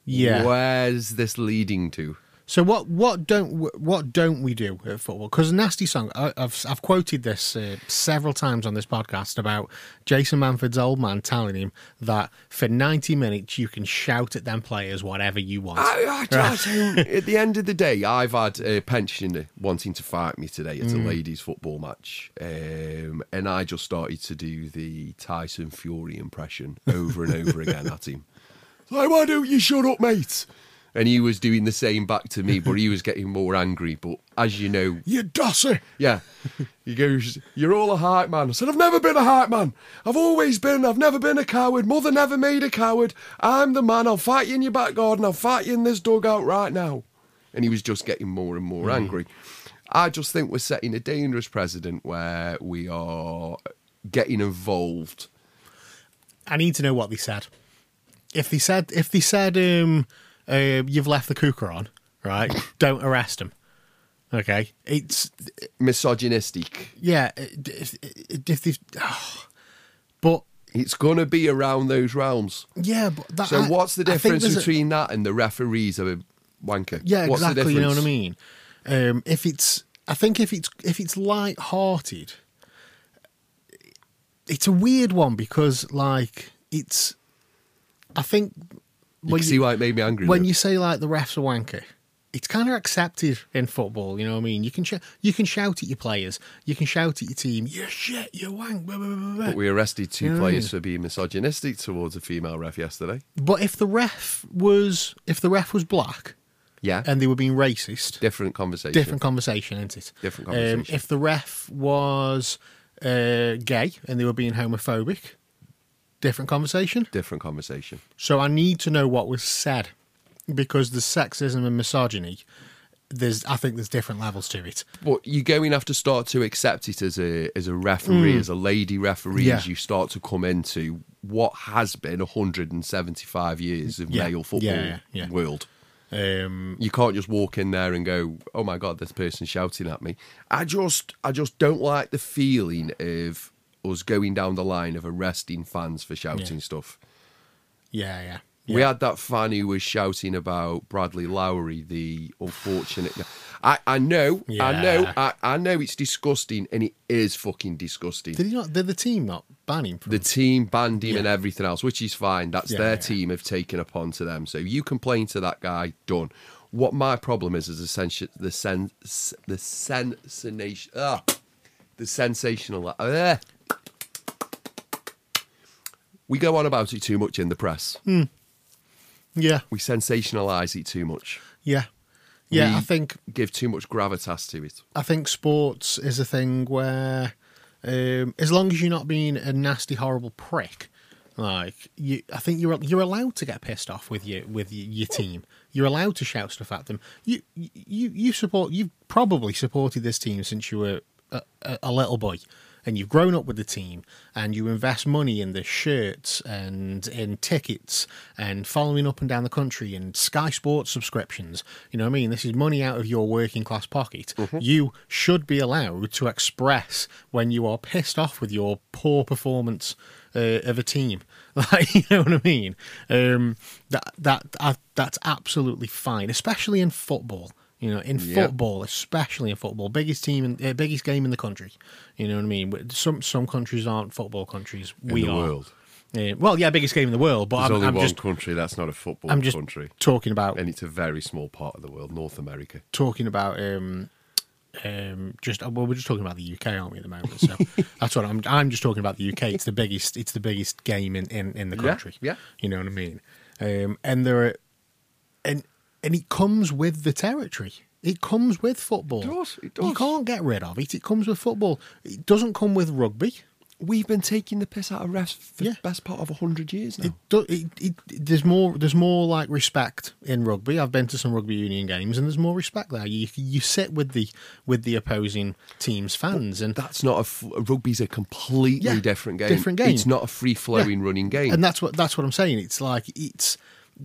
S2: Yeah.
S3: Where's this leading to?
S2: So what what don't what don't we do at football? Because nasty song, I, I've I've quoted this uh, several times on this podcast about Jason Manford's old man telling him that for ninety minutes you can shout at them players whatever you want.
S3: I, I, I at the end of the day, I've had a pensioner wanting to fight me today at a ladies' football match, um, and I just started to do the Tyson Fury impression over and over again at him. Like, why don't you shut up, mate? And he was doing the same back to me, but he was getting more angry. But as you know,
S1: You dossy.
S3: yeah. He goes, You're all a hype man. I said, I've never been a hype man. I've always been. I've never been a coward. Mother never made a coward. I'm the man. I'll fight you in your back garden. I'll fight you in this dugout right now. And he was just getting more and more angry. I just think we're setting a dangerous precedent where we are getting involved.
S2: I need to know what they said. If they said if they said um, uh, you've left the cooker on, right? don't arrest him. Okay, it's
S3: Misogynistic.
S2: yeah. If, if they, but
S3: It's going to be around those realms.
S2: yeah, but that,
S3: So,
S2: I-
S3: what's the difference
S2: there's a-
S3: between that and the referees are a wanker?
S2: Yeah,
S3: what's The
S2: exactly. You know what I mean? Um, if it's, I think if it's if it's light-hearted, it's a weird one because like it's, I think
S3: You see why it made me angry.
S2: when
S3: though.
S2: you say like the ref's are wanker, it's kind of accepted in football. You know what I mean? You can sh- you can shout at your players, you can shout at your team. You shit, you wank. Blah, blah, blah, blah.
S3: But we arrested two
S2: You know what I
S3: players
S2: mean?
S3: for being misogynistic towards a female ref yesterday.
S2: But if the ref was if the ref was black
S3: Yeah.
S2: and they were being racist,
S3: different conversation.
S2: different conversation, isn't it?
S3: Different
S2: Um,
S3: conversation.
S2: if the ref was uh, gay and they were being homophobic, different conversation.
S3: Different conversation.
S2: So I need to know what was said because the sexism and misogyny. There's, I think, there's different levels to it.
S3: But you're going to have to start to accept it as a as a referee, as a lady referee,
S2: Mm. Yeah.
S3: as you start to come into what has been 175 years of
S2: Yeah.
S3: male football
S2: yeah.
S3: world.
S2: Um,
S3: You can't just walk in there and go, "Oh my god, this person's shouting at me." I just, I just don't like the feeling of us going down the line of arresting fans for shouting
S2: Yeah.
S3: stuff.
S2: yeah, yeah.
S3: We had that fan who was shouting about Bradley Lowery, the unfortunate. I, I know, I know, I, I know it's disgusting, and it is fucking disgusting.
S2: Did he not? Did the team not ban him? From,
S3: the team banned him and everything else, which is fine. That's
S2: Yeah,
S3: their
S2: yeah.
S3: team have taken upon to them. So you complain to that guy, done. What my problem is is essentially the sen the sensation ah, the sensational. Uh, we go on about it too much in the press.
S2: yeah,
S3: We sensationalize it too much.
S2: yeah, yeah.
S3: We
S2: I think
S3: give too much gravitas to it.
S2: I think sports is a thing where, um, as long as you're not being a nasty, horrible prick, like you, I think you're you're allowed to get pissed off with your with your, your team. You're allowed to shout stuff at them. You you you support. You've probably supported this team since you were a, a, a little boy. And you've grown up with the team, and you invest money in the shirts and in tickets and following up and down the country and Sky Sports subscriptions. You know what I mean? This is money out of your working class pocket. You should be allowed to express when you are pissed off with your poor performance uh, of a team. Like, you know what I mean? Um, that that uh, that's absolutely fine, especially in football. You know, in
S3: Yeah.
S2: football, especially in football, biggest team, in, uh, biggest game in the country. You know what I mean? Some some countries aren't football countries.
S3: In
S2: we
S3: the
S2: are.
S3: world.
S2: Uh, well, yeah, biggest game in the world, but
S3: There's
S2: I'm,
S3: only
S2: I'm
S3: one
S2: just
S3: country that's not a football
S2: I'm just
S3: country,
S2: talking about
S3: and it's a very small part of the world, North America.
S2: talking about um um just well we're just talking about the UK aren't we at the moment so that's what I'm I'm just talking about the UK it's the biggest it's the biggest game in in, in the
S3: Yeah,
S2: country
S3: yeah.
S2: you know what I mean um and there are and and it comes with the territory it comes with football
S3: It does, it does.
S2: you can't get rid of it it comes with football it doesn't come with rugby
S3: We've been taking the piss out of refs for
S2: Yeah.
S3: the best part of hundred years now.
S2: It, do, it, it, there's more. There's more like respect in rugby. I've been to some rugby union games, and there's more respect there. You you sit with the with the opposing team's fans, and
S3: That's not a f- rugby's a completely
S2: Yeah,
S3: different game.
S2: different game.
S3: It's not a free flowing
S2: Yeah.
S3: running game.
S2: and that's what that's what I'm saying. It's like it's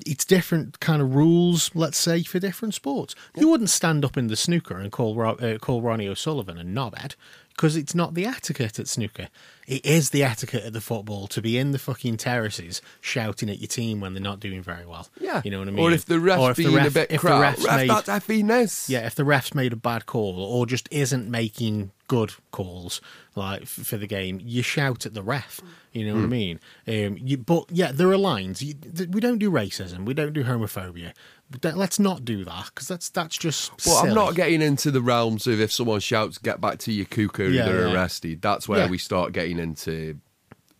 S2: it's different kind of rules, let's say, for different sports. You wouldn't stand up in the snooker and call uh, call Ronnie O'Sullivan a knobhead because it's not the etiquette at snooker. It is the etiquette at the football to be in the fucking terraces shouting at your team when they're not doing very well.
S3: yeah,
S2: you know what I mean.
S3: Or if the ref's
S2: Or if the
S3: being a bit
S2: if the
S3: crap,
S2: ref's
S3: ref,
S2: made-
S3: that's effing
S2: yeah, if the ref's made a bad call or just isn't making good calls like f- for the game, you shout at the ref. You know what I
S3: Hmm.
S2: mean? Um, you, but yeah, there are lines. You, th- we don't do racism. We don't do homophobia. Let's not do that because that's that's just.
S3: But I'm not getting into the realms of if someone shouts "Get back to your cuckoo,"
S2: Yeah,
S3: they're
S2: yeah.
S3: arrested. That's where
S2: Yeah.
S3: we start getting into.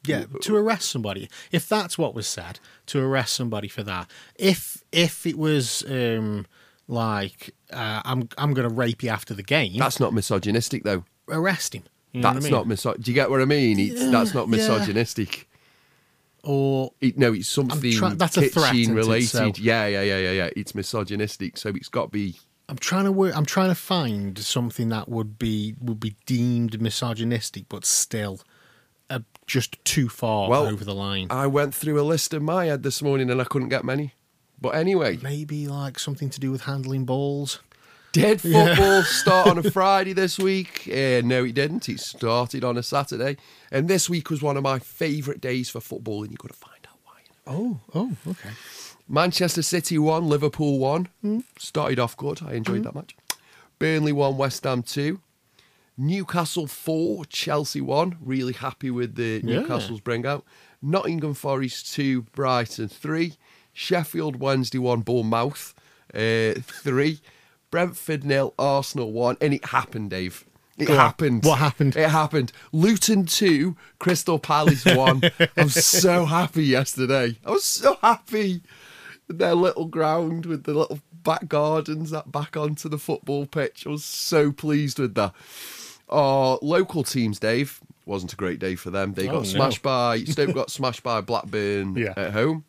S2: Yeah, to arrest somebody. If that's what was said, to arrest somebody for that. If if it was um, like uh, I'm I'm going to rape you after the game,
S3: That's not misogynistic, though.
S2: arrest him. You know what I
S3: That's
S2: mean?
S3: not miso. Do you get what I mean? It's, that's not misogynistic.
S2: Or
S3: It, no, it's something
S2: try- that's a threat,
S3: related.
S2: So-
S3: Yeah, yeah, yeah, yeah, yeah. It's misogynistic, so it's got to be.
S2: I'm trying to work. I'm trying to find something that would be would be deemed misogynistic, but still uh, just too far
S3: Well,
S2: over the line.
S3: I went through a list in my head this morning and I couldn't get many. But anyway,
S2: Maybe like something to do with handling balls.
S3: Did football start on a Friday this week? Uh, no, it didn't. It started on a Saturday, and this week was one of my favourite days for football, and you've got to find out why.
S2: Oh, oh, okay.
S3: Manchester City won, Liverpool won.
S2: Hmm.
S3: Started off good. I enjoyed that match. Burnley won, West Ham two. Newcastle four, Chelsea one. Really happy with the
S2: Yeah.
S3: Newcastle's bring out. Nottingham Forest two, Brighton three. Sheffield Wednesday one, Bournemouth uh, three. Brentford nil, Arsenal one, and it happened, Dave. It
S2: Go on.
S3: happened.
S2: What happened?
S3: It happened. Luton two, Crystal Palace one. I was so happy yesterday. I was so happy. Their little ground with the little back gardens that back onto the football pitch. I was so pleased with that. Our local teams, Dave, wasn't a great day for them. They
S2: Oh,
S3: got
S2: no.
S3: smashed by Stoke got smashed by Blackburn
S2: Yeah.
S3: at home,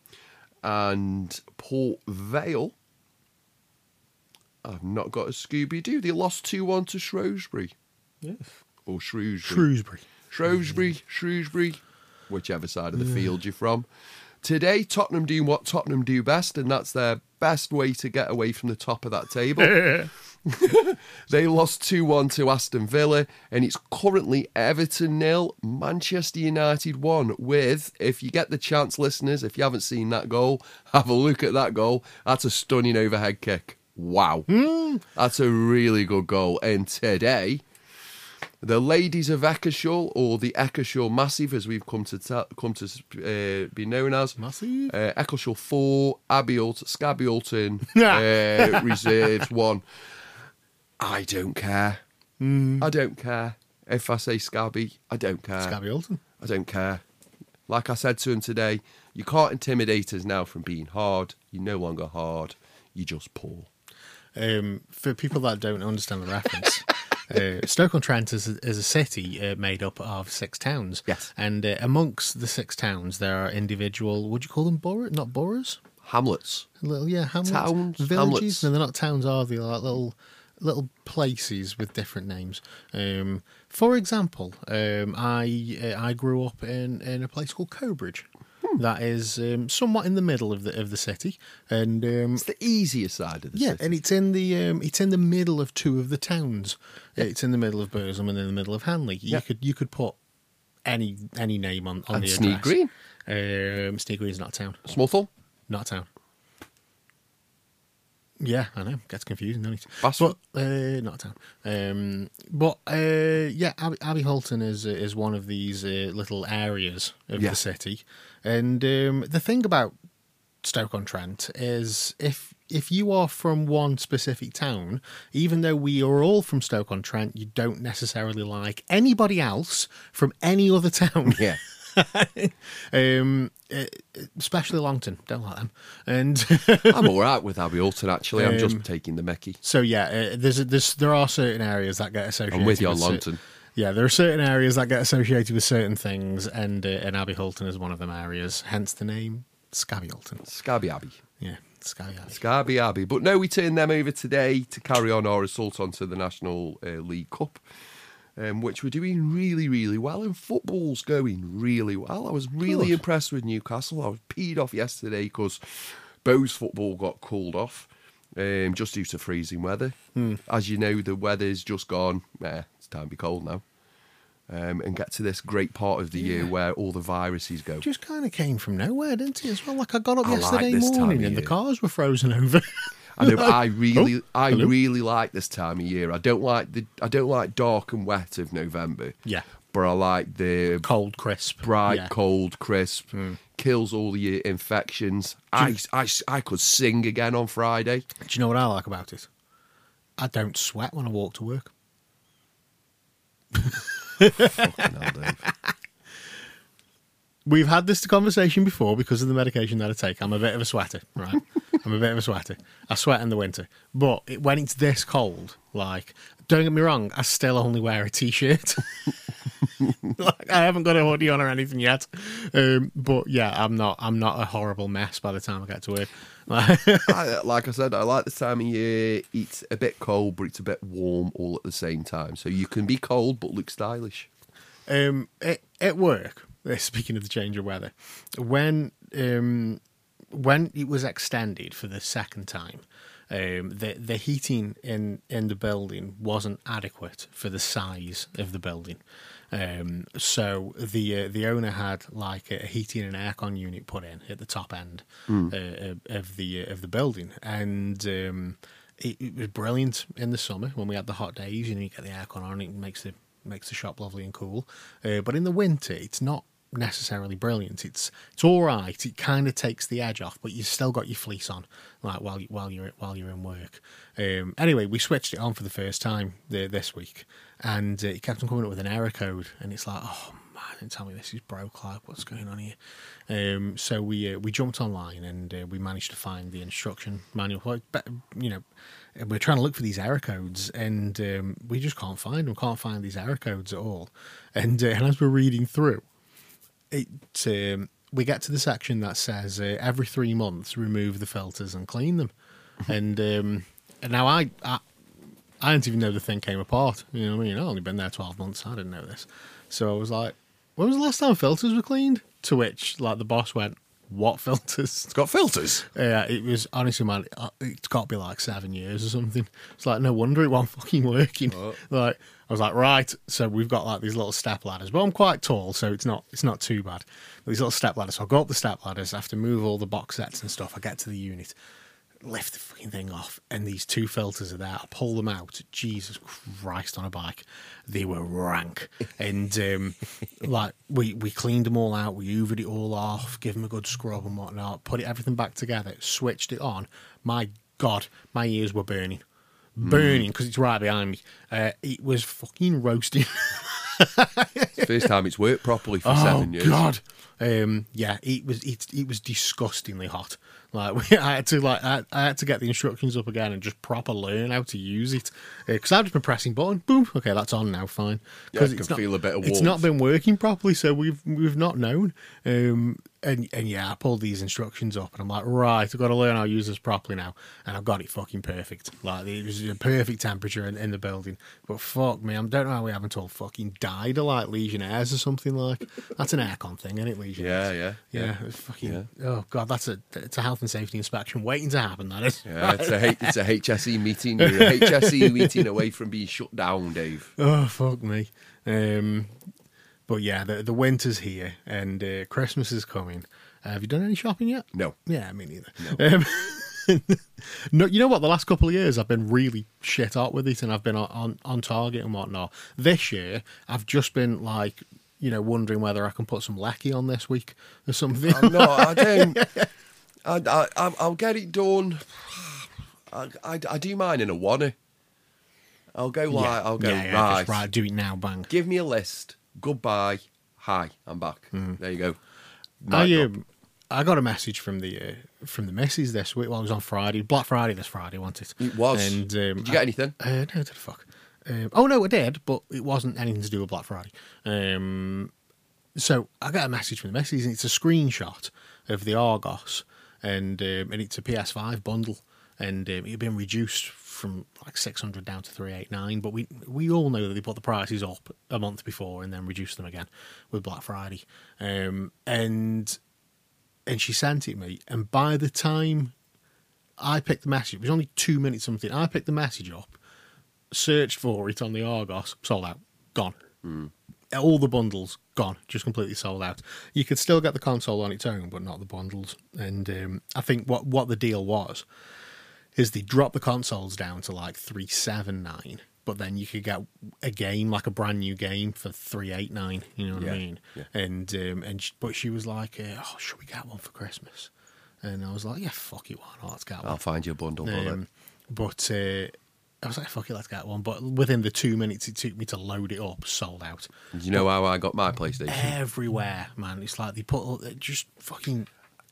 S3: and Port Vale. I've not got a Scooby Doo. They lost two one to Shrewsbury
S2: Yes.
S3: or Shrewsbury.
S2: Shrewsbury.
S3: Shrewsbury, Shrewsbury, whichever side of the field you're from. Today, Tottenham doing what Tottenham do best, and that's their best way to get away from the top of that table. they lost 2 1 to Aston Villa, and it's currently Everton nil, Manchester United 1. With, if you get the chance, listeners, if you haven't seen that goal, have a look at that goal. That's a stunning overhead kick. Wow. That's a really good goal. And today, the ladies of Eccleshall, or the Eccleshall Massive, as we've come to ta- come to uh, be known as,
S2: Massive?
S3: uh, Eccleshall four, Abbey Alton, Scabby Alton, uh, reserves one. I don't care. I don't care. If I say Scabby, I don't care.
S2: Scabby Alton.
S3: I don't care. Like I said to him today, you can't intimidate us now from being hard. You're no longer hard. You're just poor.
S2: Um, for people that don't understand the reference, uh, Stoke-on-Trent is a, is a city uh, made up of six towns.
S3: Yes.
S2: And uh, amongst the six towns, there are individual, would you call them boroughs? Not boroughs?
S3: Hamlets.
S2: Little, yeah, hamlets.
S3: Towns,
S2: Villages?
S3: hamlets.
S2: No, they're not towns, are they? Like little little places with different names. Um, for example, um, I uh, I grew up in, in a place called Cobridge. That is um, somewhat in the middle of the of the city, and um,
S3: It's the easier side of the
S2: yeah,
S3: city.
S2: and it's in the um, it's in the middle of two of the towns. It's in the middle of Burslem and in the middle of Hanley. You
S3: Yeah.
S2: could you could put any any name on on
S3: And
S2: the
S3: Sneyd
S2: address.
S3: Green?
S2: Um, Green's not a town.
S3: Smallthorne.
S2: Not a town. Yeah, I know. Gets confusing, doesn't it?
S3: Basford?
S2: But uh, not a town. Um, but uh, yeah, Abbey, Abbey Hulton is uh, is one of these uh, little areas of
S3: Yeah.
S2: the city, and um, the thing about Stoke on Trent is if if you are from one specific town, even though we are all from Stoke on Trent, you don't necessarily like anybody else from any other town.
S3: Yeah.
S2: um, uh, especially Longton, don't like them. And
S3: I'm all right with Abbey Alton, actually. I'm just
S2: Um,
S3: taking the Mickey.
S2: so yeah, uh, there's a, there's there are certain areas that get associated.
S3: I'm with you on
S2: cer-
S3: Longton.
S2: yeah, there are certain areas that get associated with certain things, and uh, and Abbey Hulton is one of them areas. Hence the name Scabby Hulton.
S3: Scabby Abbey.
S2: Yeah, Scabby Abbey.
S3: Scabby Abbey. But no, we turn them over today to carry on our assault onto the National uh, League Cup, um, which we're doing really, really well. And football's going really well. I was really
S2: Good.
S3: impressed with Newcastle. I was peed off yesterday because Bowes football got called off um, just due to freezing weather. As you know, the weather's just gone, eh, it's time to be cold now. Um, and get to this great part of the year where all the viruses go.
S2: Just kind of came from nowhere, didn't it? As well, like I got up
S3: I
S2: yesterday
S3: time
S2: morning and the cars were frozen over.
S3: I know, I oh, really,
S2: Oh,
S3: I
S2: hello.
S3: really like this time of year. I don't like the, I don't like dark and wet of November.
S2: Yeah.
S3: but I like the
S2: Cold, crisp,
S3: bright,
S2: Yeah.
S3: cold, crisp. Hmm. Kills all the infections. I, I, I could sing again on Friday.
S2: Do you know what I like about it? I don't sweat when I walk to work.
S3: Fucking hell, Dave.
S2: We've had this conversation before because of the medication that I take. I'm a bit of a sweater, right? I'm a bit of a sweater. I sweat in the winter, but it, when it's this cold, like, don't get me wrong, I still only wear a t-shirt. like, I haven't got a hoodie on or anything yet, um, but yeah, I'm not. I'm not a horrible mess by the time I get to work.
S3: I, like I said, I like this time of year. It's a bit cold, but it's a bit warm all at the same time. So you can be cold but look stylish.
S2: um, at, at work, speaking of the change of weather, when um, when it was extended for the second time, um, the the heating in in the building wasn't adequate for the size of the building. Um, so the uh, the owner had like a heating and aircon unit put in at the top end uh, of the of the building, and um, it, it was brilliant in the summer when we had the hot days. You know, you get the aircon on, it makes the makes the shop lovely and cool. Uh, but in the winter, it's not necessarily brilliant. It's it's all right. It kind of takes the edge off, but you've still got your fleece on, like while you, while you're while you're in work. Um, anyway, we switched it on for the first time the, this week, and uh, it kept on coming up with an error code, and it's like, oh man, didn't tell me this is broke. Like, what's going on here? Um, so we uh, we jumped online and uh, we managed to find the instruction manual. But, you know, we're trying to look for these error codes, and um, we just can't find them. We can't find these error codes at all. And, uh, and as we're reading through, it um, we get to the section that says uh, every three months remove the filters and clean them. and um, and now I, I I didn't even know the thing came apart. You know what I mean? I've only been there twelve months. I didn't know this. So I was like, when was the last time filters were cleaned? To which like the boss went, what filters?
S3: It's got filters.
S2: Yeah, it was honestly, man. uh, It's got to be like seven years or something. It's like no wonder it wasn't fucking working. Like I was like, right. So we've got like these little step ladders. but I'm quite tall, so it's not it's not too bad. But these little step ladders. So I go up the step ladders. I have to move all the box sets and stuff. I get to the unit, lift the fucking thing off, and these two filters are there. I pull them out. Jesus Christ, on a bike, they were rank. and um, like we we cleaned them all out. We hoovered it all off, give them a good scrub and whatnot. Put it everything back together. Switched it on. My God, my ears were burning. Burning because it's right behind me. Uh, it was fucking roasting.
S3: First time it's worked properly for
S2: oh
S3: seven years.
S2: God, um, yeah, it was it, it was disgustingly hot. Like we, I had to like I, I had to get the instructions up again and just proper learn how to use it because I've just been pressing button. Boom, okay, that's on now. Fine.
S3: Yeah, I
S2: it's
S3: can feel a bit of
S2: It's not been working properly, so we've we've not known. Um, and and yeah, I pulled these instructions up and I'm like, right, I've got to learn how to use this properly now, and I've got it fucking perfect. Like it was a perfect temperature in, in the building. But fuck me, I don't know how we haven't all fucking died of like Legionnaires or something like. That's an aircon thing, isn't it? Legionnaires.
S3: Yeah, yeah,
S2: Yeah, it's fucking. Oh god, that's a it's a health and safety inspection waiting to happen. That is.
S3: Yeah, it's a it's a HSE meeting. You're a HSE meeting away from being shut down, Dave.
S2: Oh fuck me. Um, but yeah, the the winter's here and uh, Christmas is coming. Uh, have you done any shopping yet?
S3: No.
S2: Yeah, me neither. Um, no, you know what? The last couple of years, I've been really shit out with it, and I've been on, on on target and whatnot. This year, I've just been like, you know, wondering whether I can put some lecky on this week or something.
S3: I'm not. I don't. I, I, I- I'll get it done. I, I, I do mine in a wanna. I'll go like
S2: yeah,
S3: I'll go
S2: yeah, yeah,
S3: right.
S2: right. Do it now, bang.
S3: Give me a list. Goodbye. Hi, I'm back. There you go.
S2: I
S3: Mic
S2: um, I got a message from the uh, from the missus this week. Well, it was on Friday, Black Friday this Friday. I wanted
S3: It was.
S2: And um,
S3: Did you get anything?
S2: Uh, no, did the fuck. Um, oh no, I did, but it wasn't anything to do with Black Friday. Um, so I got a message from the missus, and it's a screenshot of the Argos, and um, and it's a PS5 bundle, and um, it had been reduced from like six hundred down to three eight nine. But we we all know that they put the prices up a month before and then reduced them again with Black Friday, um, and and she sent it me, and by the time I picked the message, it was only two minutes something. I picked the message up, searched for it on the Argos, sold out, gone. All the bundles gone, just completely sold out. You could still get the console on its own, but not the bundles. And um, I think what what the deal was is they drop the consoles down to like three seven nine, but then you could get a game like a brand new game for three eight nine. You know what
S3: Yeah,
S2: I mean?
S3: yeah.
S2: And um, and sh- but she was like, uh, "Oh, should we get one for Christmas?" And I was like, "Yeah, fuck it, why not? Let's get one."
S3: I'll find you a bundle.
S2: Um, but uh, I was like, fuck it, let's get one. But within the two minutes it took me to load it up, sold out.
S3: Do you know how I got my PlayStation?
S2: Everywhere, man. It's like they put all- just fucking.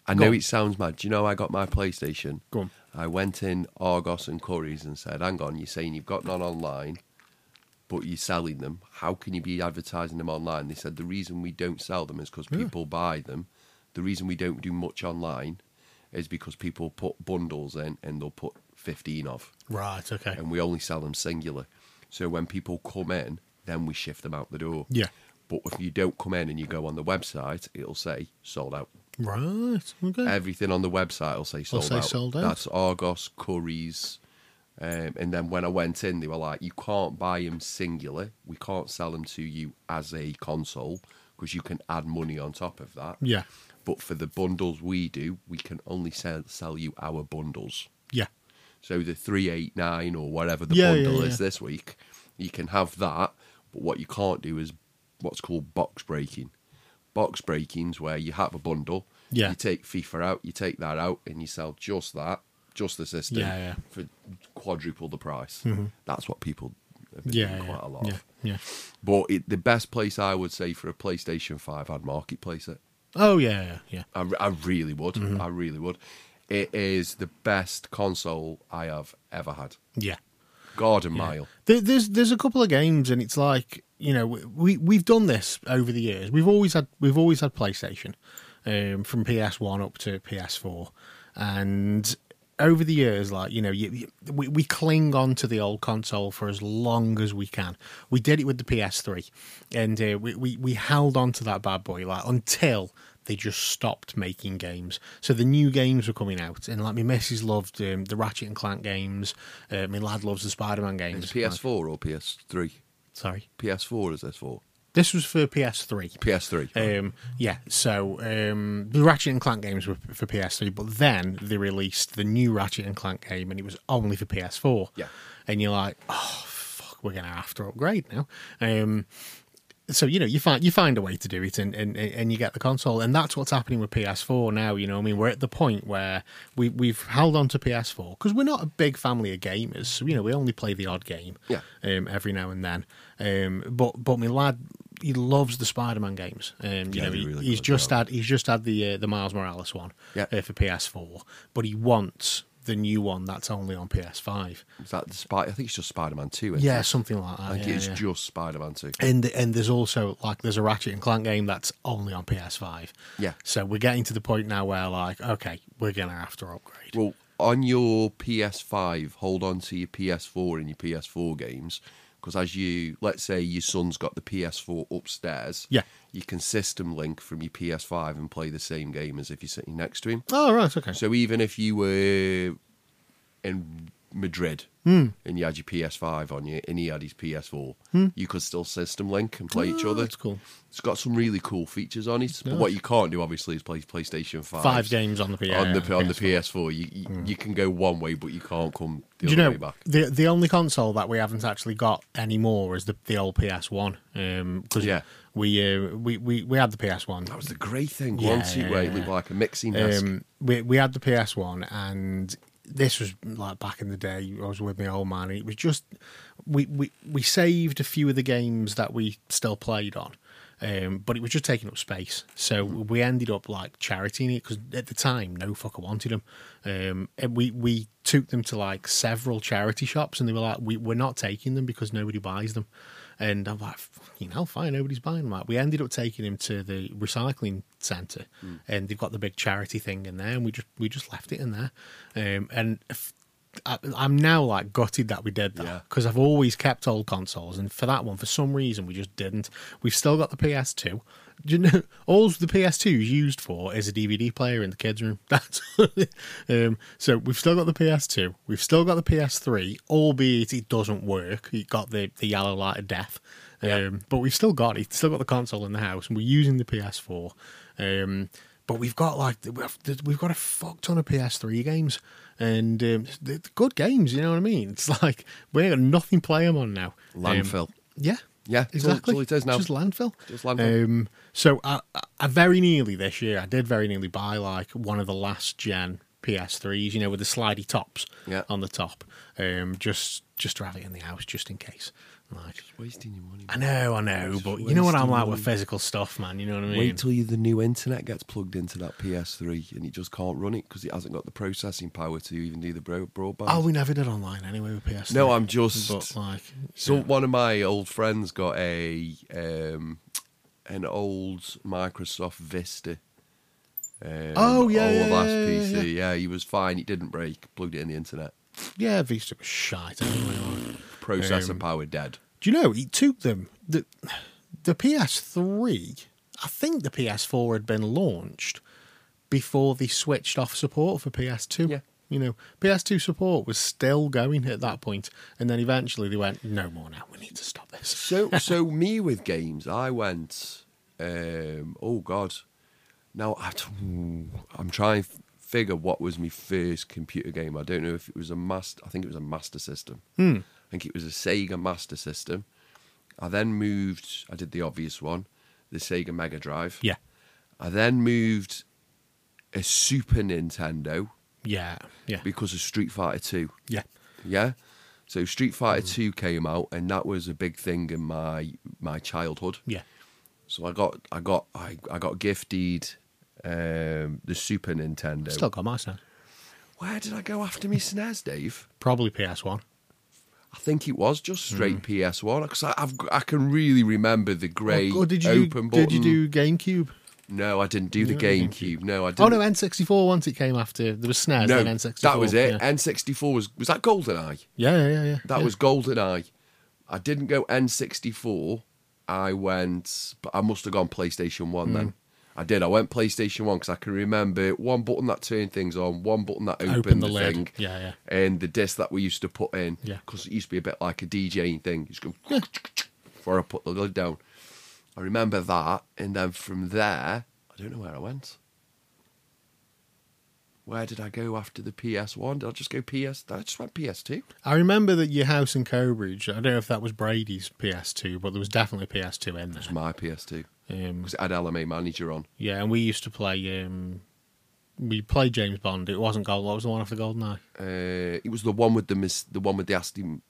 S3: I know
S2: on.
S3: it sounds mad. Do you know how I got my PlayStation?
S2: Go on.
S3: I went in Argos and Curry's and said, "Hang on, you're saying you've got none online, but you're selling them. How can you be advertising them online?" They said the reason we don't sell them is because people buy them. The reason we don't do much online is because people put bundles in and they'll put 15 of,
S2: Right, okay.
S3: and we only sell them singular. So when people come in, then we shift them out the door.
S2: Yeah.
S3: But if you don't come in and you go on the website, it'll say sold out.
S2: Right, okay.
S3: Everything on the website will say sold
S2: say
S3: out.
S2: sold out.
S3: That's Argos, Curry's. Um, and then when I went in, they were like, you can't buy them singular. We can't sell them to you as a console because you can add money on top of that.
S2: yeah,
S3: But for the bundles we do, we can only sell, sell you our bundles.
S2: yeah.
S3: So the 389 or whatever the
S2: Yeah, yeah,
S3: bundle
S2: yeah.
S3: is this week, you can have that. But what you can't do is what's called box breaking. Box breaking's where you have a bundle,
S2: Yeah.
S3: you take FIFA out, you take that out, and you sell just that, just the system
S2: Yeah, yeah.
S3: for quadruple the price. That's what people have been
S2: Yeah,
S3: doing quite a lot
S2: yeah,
S3: of.
S2: yeah.
S3: But it, the best place I would say for a PlayStation 5, I'd marketplace it.
S2: Oh, yeah, yeah, yeah.
S3: I, I really would.
S2: Mm-hmm.
S3: I really would. It is the best console I have ever had.
S2: Yeah.
S3: Garden
S2: Yeah.
S3: Mile.
S2: There, there's there's a couple of games, and it's like you know we we've done this over the years. We've always had we've always had PlayStation, um, from PS One up to PS4, and over the years, like you know, you, you, we we cling on to the old console for as long as we can. We did it with the PS3, and uh, we, we we held on to that bad boy like until they just stopped making games. So the new games were coming out, and like my missus loved um, the Ratchet and Clank games. Uh, my lad loves the Spider Man games.
S3: Is PS4 or PS3?
S2: Sorry,
S3: PS4 is this for?
S2: this was for PS3.
S3: PS3.
S2: Um, yeah, so um, the Ratchet and Clank games were for PS3, but then they released the new Ratchet and Clank game, and it was only for PS4.
S3: Yeah.
S2: and you're like, oh fuck, we're gonna have to upgrade now. Um, so you know you find you find a way to do it, and, and and you get the console, and that's what's happening with PS4 now. You know, I mean, we're at the point where we we've held on to PS4 because we're not a big family of gamers. So, you know, we only play the odd game,
S3: Yeah.
S2: um, every now and then. Um, but but my lad, he loves the Spider-Man games. Um, you
S3: Yeah,
S2: know, he,
S3: really
S2: he's just
S3: yeah.
S2: had he's just had the uh, the Miles Morales one
S3: Yeah.
S2: uh, for PS4, but he wants the new one that's only on PS5.
S3: is that the Spy? I think it's just Spider Man 2. Isn't
S2: Yeah,
S3: it?
S2: something like that.
S3: I think
S2: yeah,
S3: it's
S2: yeah.
S3: just Spider Man 2.
S2: And and there's also like there's a Ratchet and Clank game that's only on PS5.
S3: Yeah.
S2: So we're getting to the point now where like okay, we're gonna have to upgrade.
S3: Well, on your PS5, hold on to your PS4 and your PS4 games. Because as you, let's say your son's got the PS4 upstairs,
S2: Yeah.
S3: you can system link from your PS5 and play the same game as if you're sitting next to him.
S2: oh right, okay.
S3: So even if you were in Madrid
S2: Hmm.
S3: and you had your PS5 on you and he had his PS4, you could still system link and play each
S2: Oh,
S3: other.
S2: That's cool.
S3: It's got some really cool features on it. But what you can't do, obviously, is play PlayStation 5.
S2: Five games on the PS.
S3: on the on the
S2: PS4.
S3: PS4. You you, you can go one way, but you can't come the
S2: Do
S3: other
S2: you
S3: way back.
S2: the the only console that we haven't actually got anymore is the the old PS One? Because
S3: Yeah.
S2: we, uh, we we we had the PS One.
S3: That was the great thing,
S2: Yeah,
S3: wasn't it?
S2: yeah, yeah.
S3: like a mixing desk.
S2: Um, we we had the PS One, and this was like back in the day. I was with my old man. And it was just we we we saved a few of the games that we still played on. Um, but it was just taking up space, so we ended up like charitying it because at the time no fucker wanted them. Um, and we we took them to like several charity shops, and they were like, "We we're not taking them because nobody buys them." And I'm like, "You know, fine, nobody's buying them." Like, we ended up taking him to the recycling centre, and they've got the big charity thing in there, and we just we just left it in there. Um, and if, I, I'm now like gutted that we did that because I've always kept old consoles, and for that one, for some reason, we just didn't. We've still got the PS2. You know all the PS2 is used for is a DVD player in the kids' room. That's um, so we've still got the PS2. We've still got the PS3, albeit it doesn't work. It got the the yellow light of death. Um, but we've still got it. Still got the console in the house, and we're using the PS4. Um, but we've got like we've we've got a fuck ton of PS3 games, and um, they're good games. You know what I mean? It's like we ain't got nothing to play them on now. Um,
S3: Landfill.
S2: yeah.
S3: Yeah, that's all-
S2: exactly.
S3: that's all it is now.
S2: Just landfill.
S3: Just landfill.
S2: Um, so I, I- I very nearly this year, I did very nearly buy like one of the last gen PS3s, you know, with the slidey tops
S3: Yeah.
S2: on the top, um, just just to have it in the house, just in case. Like,
S3: Wasting your money.
S2: I know, I know,
S3: Just
S2: but you know what I'm like
S3: money.
S2: with physical stuff, man. You know what I mean?
S3: Wait till you, the new internet gets plugged into that PS3 and it just can't run it because it hasn't got the processing power to even do the bro- broadband.
S2: oh, we never did online anyway with PS3.
S3: No, I'm just-
S2: But like,
S3: So
S2: yeah.
S3: one of my old friends got a um, an old Microsoft Vista. Um,
S2: Oh, yeah,
S3: old
S2: yeah,
S3: last
S2: yeah, yeah,
S3: PC. Yeah. he was fine. It didn't break. Plugged it in the internet.
S2: yeah, Vista was shite anyway.
S3: Processor
S2: Um,
S3: power dead.
S2: Do you know it took them the the PS3? I think the PS4 had been launched before they switched off support for PS2.
S3: Yeah.
S2: You know, PS2 support was still going at that point, and then eventually they went, "No more now. We need to stop this."
S3: So so me with games, I went. Um, oh God! Now I I'm trying to figure what was my first computer game. I don't know if it was a master. I think it was a Master System.
S2: Hmm.
S3: I think it was a Sega Master System. I then moved. I did the obvious one, the Sega Mega Drive.
S2: Yeah,
S3: I then moved a Super Nintendo
S2: yeah, yeah,
S3: because of Street Fighter Two.
S2: yeah.
S3: Yeah. So Street Fighter Two came out, and that was a big thing in my my childhood.
S2: Yeah.
S3: So I got I got I, I got gifted um, the Super Nintendo.
S2: Still got my SNES.
S3: Where did I go after me SNES, Dave?
S2: Probably PS1.
S3: I think it was just
S2: Hmm.
S3: straight PS One because I've I can really remember the grey
S2: Or did you
S3: open
S2: do,
S3: button.
S2: did you do GameCube?
S3: No, I didn't do the
S2: No,
S3: GameCube. No, I didn't.
S2: Oh no, N64 once it came after there was SNES,
S3: no,
S2: then N64.
S3: that was it.
S2: Yeah,
S3: N64 was was that GoldenEye?
S2: yeah, yeah, yeah. yeah.
S3: That
S2: yeah.
S3: was GoldenEye. I didn't go N64. I went, but I must have gone PlayStation One
S2: Hmm.
S3: then. I did. I went PlayStation One because I can remember one button that turned things on, one button that opened
S2: Open the
S3: the,
S2: lid.
S3: thing,
S2: Yeah, yeah.
S3: and the disc that we used to put in.
S2: Yeah.
S3: because it used to be a bit like a DJing thing. You just go before I put the lid down. I remember that, and then from there, I don't know where I went. Where did I go after the PS1? Did I just go PS? I just went PS2.
S2: I remember that your house in Cobridge. I don't know if that was Brady's PS2, but there was definitely PS2 in there.
S3: It was my PS2
S2: Um,
S3: because it had LMA Manager on.
S2: yeah, and we used to play. Um, we played James Bond. It wasn't Gold. What was the one after Goldeneye?
S3: Uh, it was the one with the mis- the one with the Aston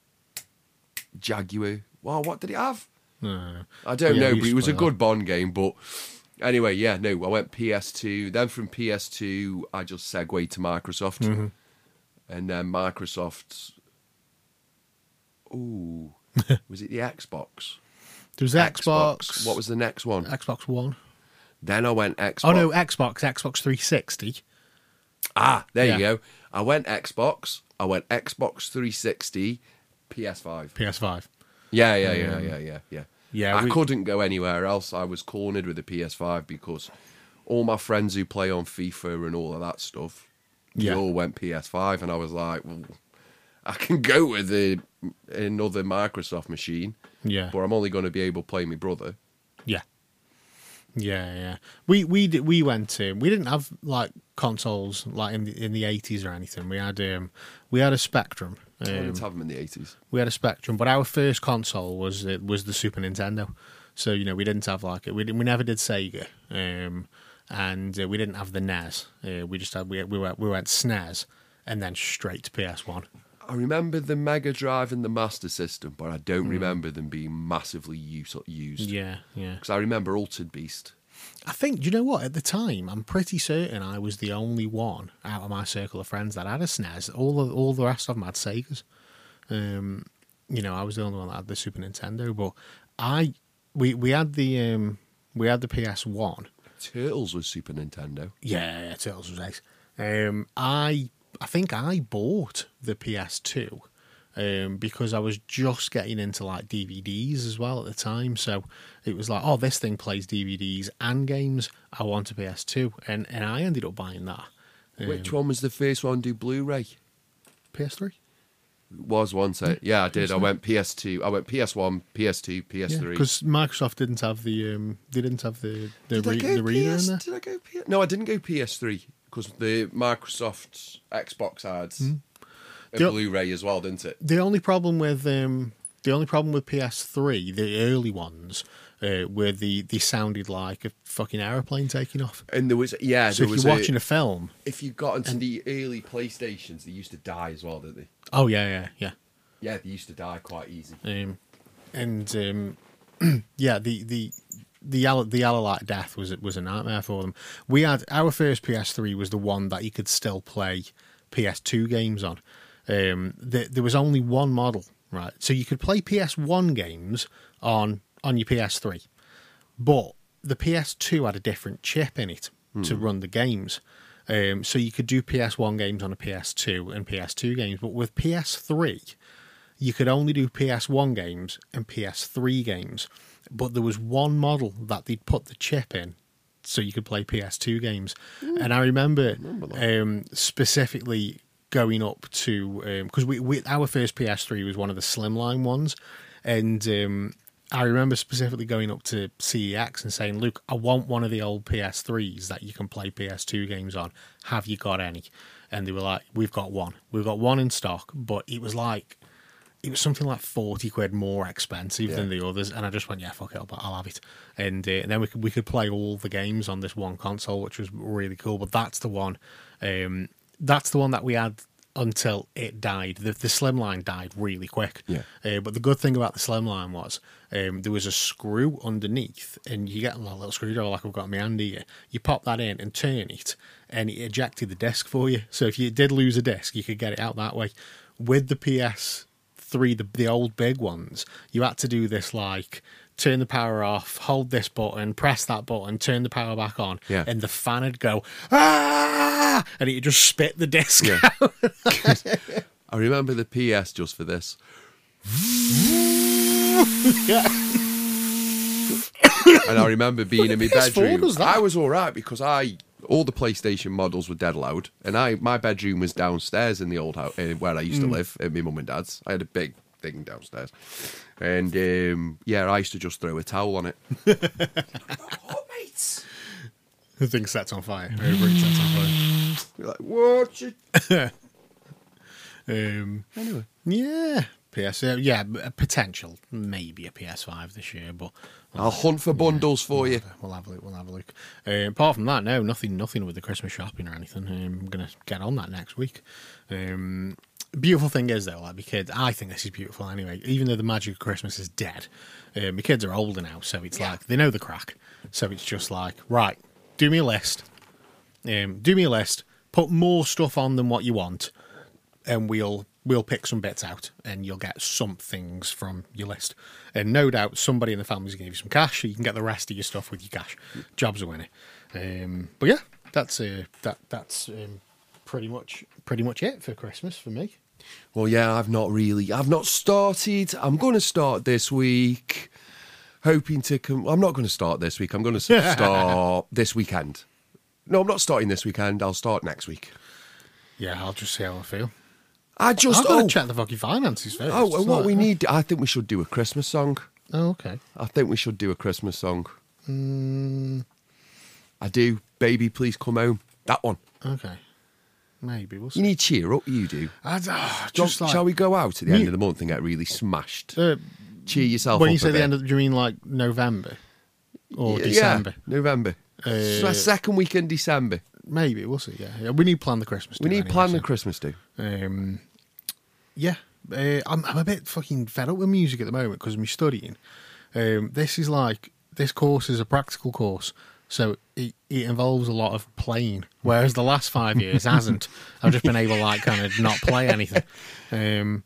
S3: Jaguar. Wow, what did it have?
S2: No.
S3: I don't
S2: Yeah,
S3: know, but it was a good Bond game. But anyway, yeah, no, I went PS2. Then from PS2, I just segued to Microsoft,
S2: Mm-hmm.
S3: and then Microsoft. Ooh, was it the Xbox?
S2: There was Xbox.
S3: What was the next one?
S2: Xbox One?
S3: Then I went Xbox.
S2: Oh no, Xbox. Xbox 360.
S3: Ah, there
S2: Yeah.
S3: you go. I went Xbox. I went Xbox 360, PS5.
S2: PS5.
S3: Yeah, yeah, yeah, yeah, yeah, yeah.
S2: Yeah,
S3: I
S2: we-
S3: couldn't go anywhere else. I was cornered with the PS5 because all my friends who play on FIFA and all of that stuff,
S2: Yeah.
S3: they all went PS5, and I was like, well, I can go with another Microsoft machine,
S2: Yeah.
S3: but I'm only going to be able to play my brother.
S2: Yeah. Yeah, yeah. We we did, we went to we didn't have like consoles like in the in the eighties or anything. We had um we had a Spectrum.
S3: I didn't
S2: Um,
S3: have them in the 80s.
S2: we had a Spectrum, but our first console was it was the Super Nintendo. So you know we didn't have like it. we didn't, we never did Sega, um, and uh, we didn't have the NES. Uh, we just had we we went we went SNES and then straight to PS One.
S3: I remember the Mega Drive and the Master System, but I don't
S2: Hmm.
S3: remember them being massively use, used.
S2: Yeah, yeah.
S3: Because I remember Altered Beast.
S2: I think, do you know what? At the time, I'm pretty certain I was the only one out of my circle of friends that had a SNES. All the, all the rest of them had Segas. Um, you know, I was the only one that had the Super Nintendo. But I, we we had the um, we had the PS One.
S3: Turtles was Super Nintendo.
S2: Yeah, yeah, Turtles was nice. Um, I I think I bought the PS2 um, because I was just getting into like DVDs as well at the time. So it was like, oh, this thing plays DVDs and games. I want a PS2, and and I ended up buying that. Um,
S3: Which one was the first one to do Blu-ray?
S2: PS3?
S3: Was one set. Yeah, I did. I went PS2. I went PS1, PS2, PS3.
S2: because Microsoft didn't have the um, they didn't have the the,
S3: did,
S2: re- the reader
S3: PS,
S2: in there.
S3: did I go PS? No, I didn't go PS3 because the Microsoft Xbox had a.
S2: The-
S3: Blu-ray as well, didn't it?
S2: The only problem with um, the only problem with PS3, the early ones, uh, were the they sounded like a fucking aeroplane taking off.
S3: And there was yeah,
S2: So if you're
S3: a-
S2: watching a film,
S3: if you got into the early PlayStations, they used to die as well, didn't they?
S2: oh yeah, yeah, yeah.
S3: Yeah, they used to die quite easy.
S2: Um, and um, yeah, the the the yellow the yellow light death was was a nightmare for them. We had our first PS3 was the one that you could still play PS2 games on. Um, there, there was only one model, right? So you could play PS1 games on on your PS3, but the PS2 had a different chip in it to run the games. Um, so you could do PS1 games on a PS2 and PS2 games, but with PS3, you could only do PS1 games and PS3 games. But there was one model that they'd put the chip in so you could play PS2 games. And I remember, um, specifically going up to because we, we our first PS3 was one of the slimline ones, and um, I remember specifically going up to CEX and saying, "Look, I want one of the old PS3s that you can play PS2 games on. Have you got any?" And they were like, "We've got one. We've got one in stock." But it was like it was something like forty quid more expensive than the others, and I just went, "Yeah, fuck it, I'll, I'll have it." And, uh, and then we could we could play all the games on this one console, which was really cool. But that's the one, um, that's the one that we had until it died. The, the slimline died really quick.
S3: Yeah.
S2: Uh, but the good thing about the slimline was um, there was a screw underneath, and you get a little screwdriver like I've got in my hand here. You pop that in and turn it, and it ejected the disc for you. So if you did lose a disc, you could get it out that way. With the PS three, the, the old big ones, you had to do this like turn the power off, hold this button, press that button, turn the power back on,
S3: Yeah.
S2: and the fan would go ah, and it just spit the disc
S3: Yeah.
S2: out.
S3: I remember the PS just for this. and I remember being in my
S2: PS4
S3: bedroom. I was all right because I all the PlayStation models were dead loud, and I my bedroom was downstairs in the old house uh, where I used
S2: Mm.
S3: to live at my mum and dad's. I had a big thing downstairs, and um, yeah, I used to just throw a towel on it. oh, mates.
S2: The thing sets on fire. Everything sets on fire.
S3: You're like, watch it.
S2: Um,
S3: Anyway,
S2: yeah, PS. Uh, yeah, potential maybe a PS5 this year, but
S3: I'll hunt for bundles for you.
S2: We'll have a look. We'll have a look. Uh, apart from that, no, nothing, nothing with the Christmas shopping or anything. Um, I'm gonna get on that next week. Um, beautiful thing is though, like my kids, I think this is beautiful anyway. Even though the magic of Christmas is dead, uh, my kids are older now, so it's like they know the crack. So it's just like, right, do me a list. Um, do me a list. Put more stuff on than what you want, and we'll we'll pick some bits out, and you'll get some things from your list. And no doubt, somebody in the family's going to give you some cash, so you can get the rest of your stuff with your cash. Jobs are winning. Um, but yeah, that's uh, that that's um, pretty much pretty much it for Christmas for me.
S3: Well, yeah, I've not really. I've not started. I'm going to start this week, hoping to. Com- I'm not going to start this week. I'm going to start this weekend. No, I'm not starting this weekend. I'll start next week.
S2: Yeah, I'll just see how I feel.
S3: I just
S2: I've got to
S3: oh
S2: check the fucking finances first.
S3: oh and what we need. I think we should do a Christmas song.
S2: Oh, okay.
S3: I think we should do a Christmas song.
S2: Mm,
S3: I do. Baby, please come home. That one.
S2: okay. Maybe we'll see.
S3: You need cheer up. You do.
S2: I, oh,
S3: Shall-
S2: just like
S3: shall we go out at the end of the month and get really smashed?
S2: uh,
S3: cheer yourself up.
S2: when
S3: you
S2: say the
S3: bit.
S2: end of, do you mean like November or
S3: Yeah,
S2: December?
S3: November.
S2: Uh,
S3: So second week in December.
S2: Maybe we'll see. Yeah, yeah. we need to plan the Christmas.
S3: We need
S2: anyway,
S3: plan
S2: so-
S3: the Christmas do.
S2: Um, yeah, uh, I'm, I'm a bit fucking fed up with music at the moment because I'm studying. Um, this is like this course is a practical course, so it, it involves a lot of playing. Whereas the last five years hasn't. I've just been able like kind of not play anything. Um,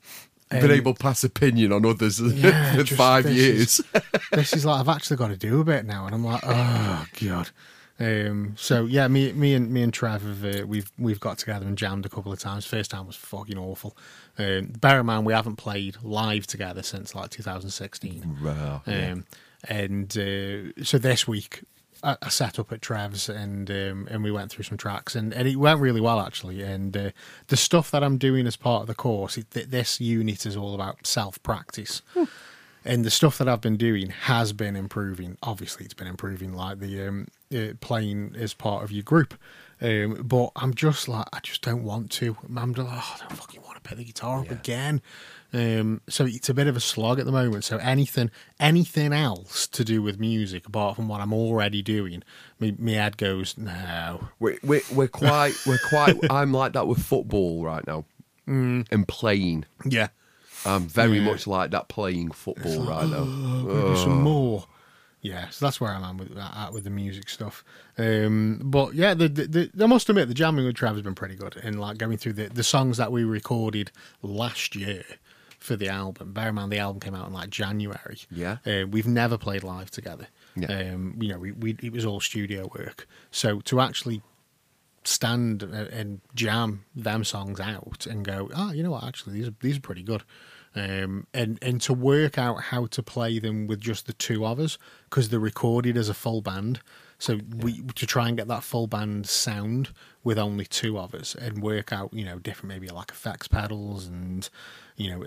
S3: Been
S2: and
S3: able to pass opinion on others
S2: Yeah,
S3: for five
S2: this
S3: years.
S2: is- this is like I've actually got to do a bit now, and I'm like, oh god. Um, so yeah, me, me and me and Trev have uh, we've we've got together and jammed a couple of times. First time was fucking awful. Um, bear in mind we haven't played live together since like 2016.
S3: Wow, yeah.
S2: Um, and uh, so this week I, I set up at Trev's and um, and we went through some tracks and, and it went really well actually. And uh, the stuff that I'm doing as part of the course, it, th- this unit is all about self practice. And the stuff that I've been doing has been improving. Obviously, it's been improving, like the um, uh, playing as part of your group. Um, but I'm just like, I just don't want to. I'm just like, oh, I don't fucking want to pick the guitar up again. Um, so it's a bit of a slog at the moment. So anything, anything else to do with music apart from what I'm already doing, me, me head goes no.
S3: We're, we're, we're quite, we're quite, I'm like that with football right now and playing.
S2: Yeah,
S3: I'm very
S2: Yeah.
S3: much like that playing football right now.
S2: maybe some more. Yeah, so that's where I'm at with, at with the music stuff. Um, but yeah, the, the, the, I must admit the jamming with Trav has been pretty good, and like going through the, the songs that we recorded last year for the album. Bear in mind the album came out in like January.
S3: Yeah.
S2: uh, we've never played live together.
S3: Yeah.
S2: Um, you know, we, we it was all studio work. So to actually stand and- and jam them songs out and go, oh, you know what? Actually, these are these are pretty good. Um, and and to work out how to play them with just the two of us because they're recorded as a full band. So we to try and get that full band sound with only two of us and work out, you know, different maybe like effects pedals and you know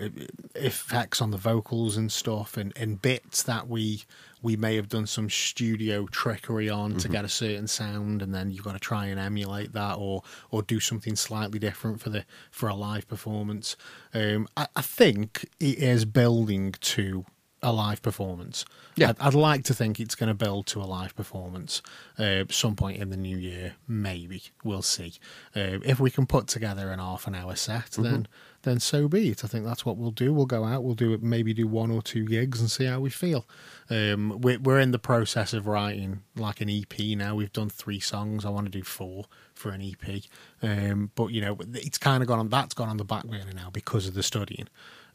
S2: effects on the vocals and stuff and, and bits that we we may have done some studio trickery on to get a certain sound and then you've got to try and emulate that or or do something slightly different for the for a live performance. Um i, I think it is building to a live performance
S3: Yeah.
S2: I'd, I'd like to think it's going to build to a live performance uh, some point in the new year maybe we'll see uh, if we can put together an half an hour set then then so be it. I think that's what we'll do. We'll go out. We'll do it. Maybe do one or two gigs and see how we feel. Um, we're, we're in the process of writing like an EP now. We've done three songs. I want to do four for an EP. Um, but you know, it's kind of gone on. That's gone on the back burner now because of the studying.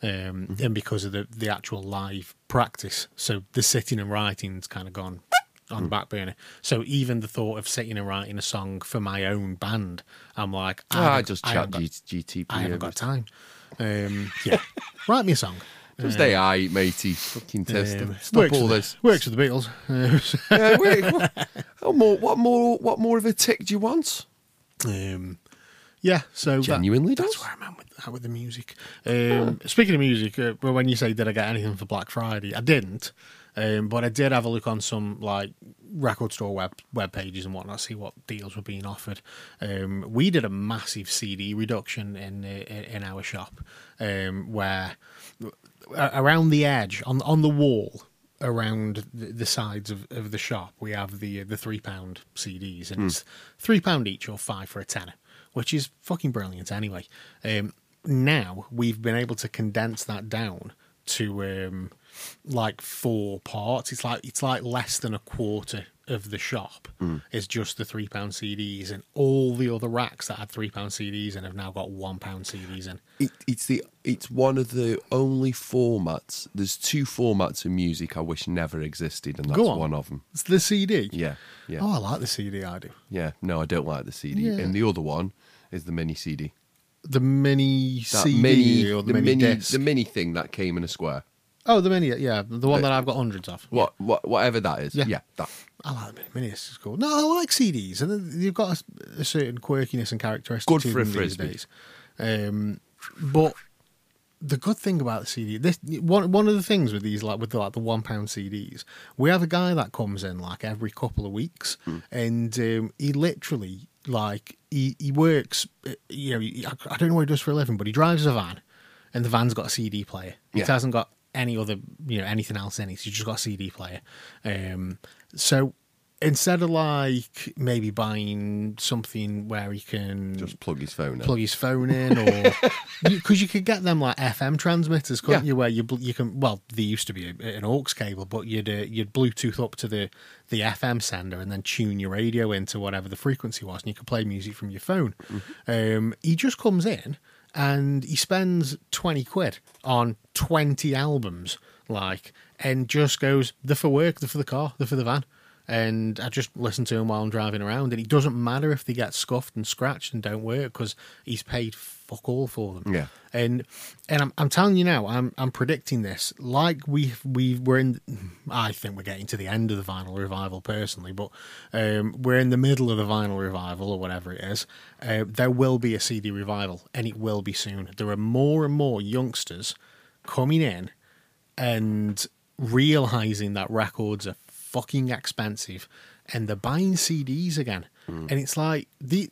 S2: Um, and because of the, the actual live practice. So the sitting and writing's kind of gone on the back burner. So even the thought of sitting and writing a song for my own band, I'm like,
S3: Ah, I
S2: haven't-
S3: just
S2: I
S3: chat
S2: haven't got-
S3: G- GTP.
S2: I haven't got time. Um, yeah, write me a song.
S3: Just they I, matey. Fucking test.
S2: Um,
S3: Stop all
S2: with the-
S3: this.
S2: Works with the Beatles.
S3: Yeah, wait, what, what more? What more? What more of a tick do you want?
S2: Um, yeah, so that-
S3: Genuinely
S2: that's where I'm at with, at with the music. Um, Speaking of music, uh, well, when you say did I get anything for Black Friday, I didn't, um, but I did have a look on some like record store web web pages and whatnot, see what deals were being offered. Um, we did a massive CD reduction in uh, in in our shop, um, where around the edge on on the wall around the, sides of, of the shop we have the the three pound CDs and it's three pound each or five for a tenner, which is fucking brilliant anyway. Um, now we've been able to condense that down to um, like four parts. It's like it's like less than a quarter of the shop is just the three pound CDs, and all the other racks that had three pound CDs and have now got one pound CDs in.
S3: It, it's the it's one of the only formats. There's two formats of music I wish never existed, and that's
S2: on.
S3: one of them.
S2: It's the CD.
S3: Yeah, yeah,
S2: Oh, I like the CD. I do.
S3: yeah. No, I don't like the CD.
S2: Yeah.
S3: And the other one is the mini CD.
S2: The mini
S3: That
S2: CD
S3: mini,
S2: or the,
S3: the
S2: mini,
S3: mini, the mini thing that came in a square.
S2: oh, the mini. Yeah, the one that I've got hundreds of.
S3: What, what, whatever that is.
S2: Yeah.
S3: Yeah, that.
S2: I like the mini. Is cool. No, I like CDs, and you've got a, a certain quirkiness and characteristics.
S3: Good for a
S2: them these
S3: frisbee.
S2: days. Um, but the good thing about the CD, this one one of the things with these like with the, like the one pound CDs, we have a guy that comes in like every couple of weeks,
S3: Hmm.
S2: and um, he literally like he he works. uh, You know, he, I I don't know what he does for a living, but he drives a van, and the van's got a CD player.
S3: Yeah.
S2: It hasn't got any other you know anything else in it. He's just got a CD player. Um, so instead of like maybe buying something where he can
S3: Just plug his phone in.
S2: plug his phone in, or because you, could get them like FM transmitters, couldn't
S3: Yeah.
S2: you? Where you you can well, they used to be an aux cable, but you'd uh, you'd Bluetooth up to the the FM sender and then tune your radio into whatever the frequency was, and you could play music from your phone. Um, he just comes in and he spends twenty quid on twenty albums, like, and just goes they're for work, they're for the car, they're for the van and I just listen to him while I'm driving around. And it doesn't matter if they get scuffed and scratched and don't work because he's paid fuck all for them.
S3: Yeah.
S2: and and I'm, I'm telling you now, I'm I'm predicting this. Like we we were in, I think we're getting to the end of the vinyl revival personally, but um, we're in the middle of the vinyl revival or whatever it is. Uh, there will be a CD revival, and it will be soon. There are more and more youngsters coming in and realizing that records are fucking expensive and they're buying CDs again. And it's like the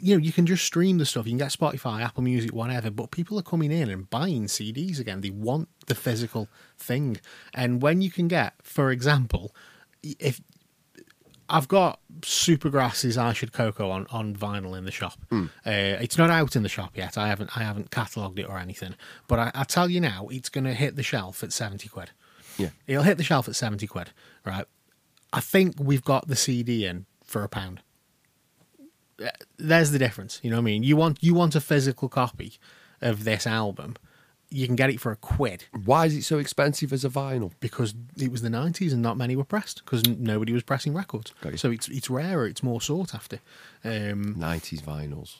S2: you know, you can just stream the stuff. You can get Spotify, Apple Music, whatever, but people are coming in and buying CDs again. They want the physical thing. And when you can get, for example, if I've got Supergrass's I Should Coco on, on vinyl in the shop. Uh, it's not out in the shop yet. I haven't I haven't catalogued it or anything. But I, I tell you now, it's going to hit the shelf at seventy quid.
S3: Yeah.
S2: It'll hit the shelf at seventy quid, right? I think we've got the CD in for a pound. Uh, There's the difference. You know what I mean? You want you want a physical copy of this album, you can get it for a quid
S3: Why is it so expensive as a vinyl?
S2: because it was the 90s and not many were pressed because nobody was pressing records.
S3: Got you.
S2: So it's it's rarer, it's more sought after. Um,
S3: 90s vinyls.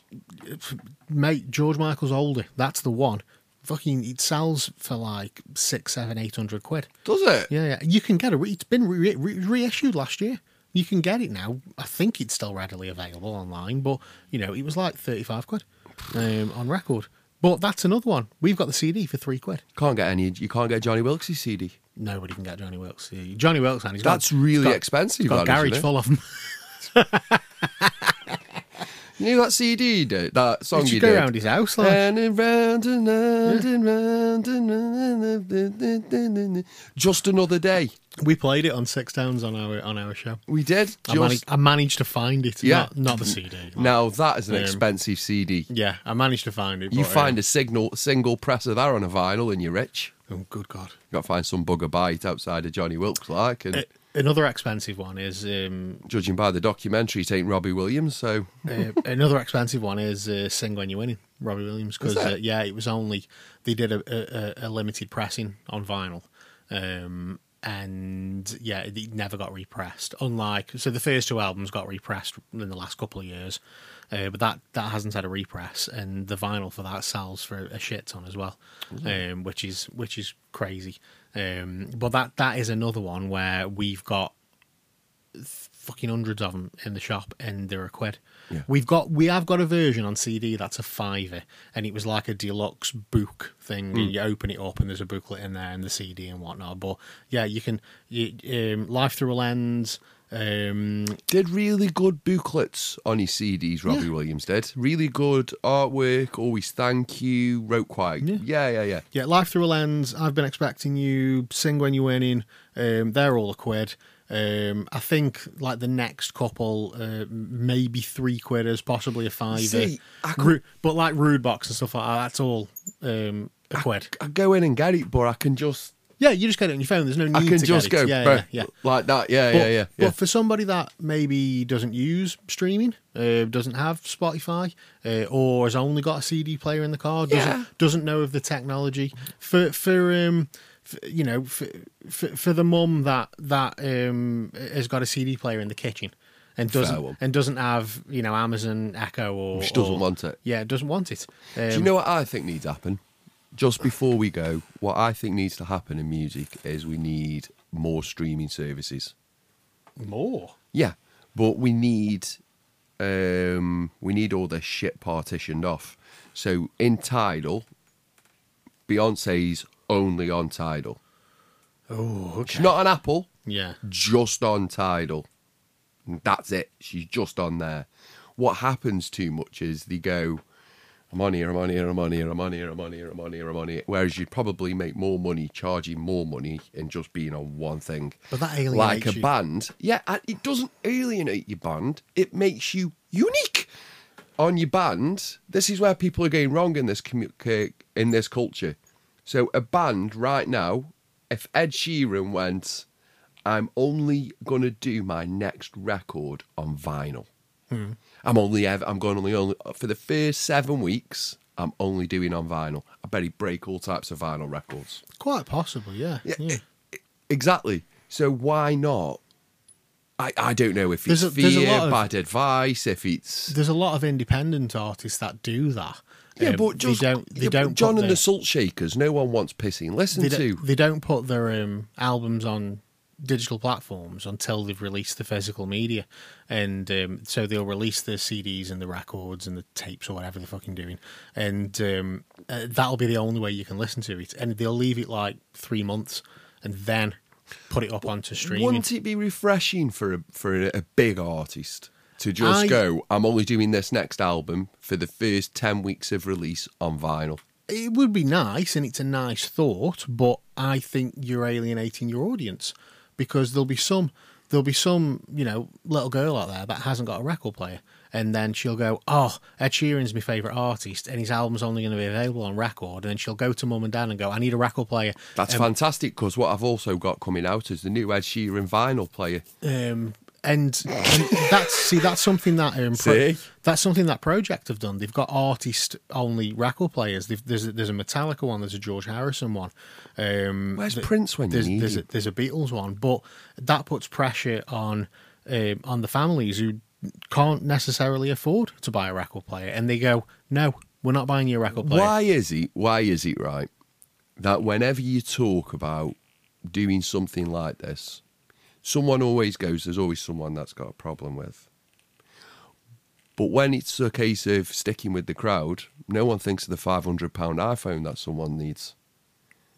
S2: mate, George Michael's older. That's the one. Fucking, it sells for like six, seven, eight hundred quid.
S3: Does it?
S2: Yeah, yeah. You can get it. It's been re- re- reissued last year. You can get it now. I think it's still readily available online, but you know, it was like thirty-five quid um, on record. But that's another one. We've got the CD for three quid.
S3: Can't get any. You can't get Johnny Wilkes' CD.
S2: Nobody can get Johnny Wilkes. CD. Johnny Wilkes, and he's got-
S3: That's really
S2: he's got-
S3: expensive.
S2: He's got a garage full of them.
S3: You know that CD did? That song you
S2: Did
S3: you
S2: you go
S3: did?
S2: around his house? Like,
S3: And it round and round and round and round. And Just another day.
S2: we played it on Six Towns on our on our show.
S3: We did.
S2: I, managed, I managed to find it.
S3: Yeah.
S2: not, not the CD. like.
S3: now that is an
S2: Um,
S3: expensive CD.
S2: Yeah, I managed to find it.
S3: You
S2: but,
S3: find
S2: uh,
S3: a signal single press of that on a vinyl and you're rich.
S2: oh, good God.
S3: You got to find some bugger it outside of Johnny Wilkes, like. And
S2: Uh, another expensive one is um,
S3: judging by the documentary, it ain't Robbie Williams. So
S2: uh, another expensive one is uh, "Sing When You're Winning," Robbie Williams. Because uh, yeah, it was only they did a, a, a limited pressing on vinyl, um, and yeah, it never got repressed. Unlike so, the first two albums got repressed in the last couple of years, uh, but that that hasn't had a repress, and the vinyl for that sells for a shit ton as well, um, which is which is crazy. Um, but that that is another one where we've got fucking hundreds of them in the shop, and they're a quid.
S3: Yeah.
S2: We've got we have got a version on CD that's a fiver, and it was like a deluxe book thing. And you open it up, and there's a booklet in there, and the CD and whatnot. But yeah, you can you, um, Life Through a Lens. Um,
S3: Did really good booklets on his CDs, Robbie
S2: Yeah.
S3: Williams did. Really good artwork, always thank you, wrote quite.
S2: Yeah.
S3: Yeah, yeah, yeah.
S2: yeah, Life Through a Lens. I've been expecting you. Sing when you're winning. Um, they're all a quid. Um, I think like the next couple, uh, maybe three quidders, possibly a fiver.
S3: See, I could-
S2: Ru- but like Rudebox and stuff like that, that's all um, a quid.
S3: I go in and get it, but I can just
S2: Yeah, you just get it on your phone. There's no need
S3: I can
S2: to
S3: just go.
S2: Yeah, yeah, yeah.
S3: like that. Yeah,
S2: But,
S3: yeah, yeah, yeah.
S2: but for somebody that maybe doesn't use streaming, uh, doesn't have Spotify, uh, or has only got a CD player in the car, doesn't
S3: Yeah.
S2: doesn't know of the technology, for for um, you know, for, for for the mum that that um has got a CD player in the kitchen. And doesn't and doesn't have you know Amazon Echo or
S3: Which doesn't
S2: or-
S3: want it.
S2: Yeah, doesn't want it. Um,
S3: Do you know what I think needs to happen? Just before we go, what I think needs to happen in music is we need more streaming services.
S2: more?
S3: Yeah, but we need um we need all this shit partitioned off. So in Tidal, Beyonce's only on Tidal.
S2: Oh,
S3: She's
S2: okay.
S3: not on Apple,
S2: Yeah,
S3: just on Tidal. That's it. She's just on there. What happens too much is they go, I'm on here, I'm on here, I'm on here, I'm on here, I'm on here, I'm on here, I'm on here. Whereas you'd probably make more money charging more money and just being on one thing.
S2: but that alienates
S3: Like a
S2: you.
S3: band. Yeah, it doesn't alienate your band. It makes you unique on your band. This is where people are going wrong in this commu- in this culture. So a band right now, if Ed Sheeran went, I'm only gonna do my next record on vinyl. Hmm. I'm only ever, I'm going only only for the first seven weeks. I'm only doing on vinyl. I bet he'd break all types of vinyl records.
S2: Quite possibly, yeah.
S3: Yeah,
S2: yeah.
S3: Exactly. So why not? I, I don't know if it's
S2: There's a- there's
S3: fear,
S2: of-
S3: bad advice, if it's
S2: There's a lot of independent artists that do that.
S3: yeah,
S2: Um,
S3: but just
S2: they don't. They
S3: yeah,
S2: don't.
S3: John and
S2: their,
S3: the Salt Shakers. No one wants pissing. Listen
S2: they,
S3: to
S2: they don't put their um, albums on digital platforms until they've released the physical media, and um, so they'll release the CDs and the records and the tapes or whatever they're fucking doing, and um, uh, that'll be the only way you can listen to it. And they'll leave it like three months, and then put it up onto streaming.
S3: Wouldn't it be refreshing for a, for a, a big artist to just
S2: I-
S3: go? I'm only doing this next album for the first ten weeks of release on vinyl.
S2: it would be nice and it's a nice thought, but I think you're alienating your audience because there'll be some there'll be some, you know, little girl out there that hasn't got a record player. And then she'll go, Oh, Ed Sheeran's my favourite artist and his album's only going to be available on record. And then she'll go to mum and dad and go, I need a record player.
S3: That's fantastic because what I've also got coming out is the new Ed Sheeran vinyl player.
S2: um, and, and that's see that's something that um, pro- that's something that Pro-Ject have done. They've got artist only record players. They've, there's a, there's a Metallica one, there's a George Harrison one. Um,
S3: Where's
S2: th-
S3: Prince when you
S2: there's,
S3: need
S2: there's a, there's a Beatles one, but that puts pressure on um, on the families who can't necessarily afford to buy a record player, and they go, "No, we're not buying you a record player."
S3: Why is it? Why is it right that whenever you talk about doing something like this, someone always goes, "There's always someone that's got a problem with." But when it's a case of sticking with the crowd, no one thinks of the five hundred pound iPhone that someone needs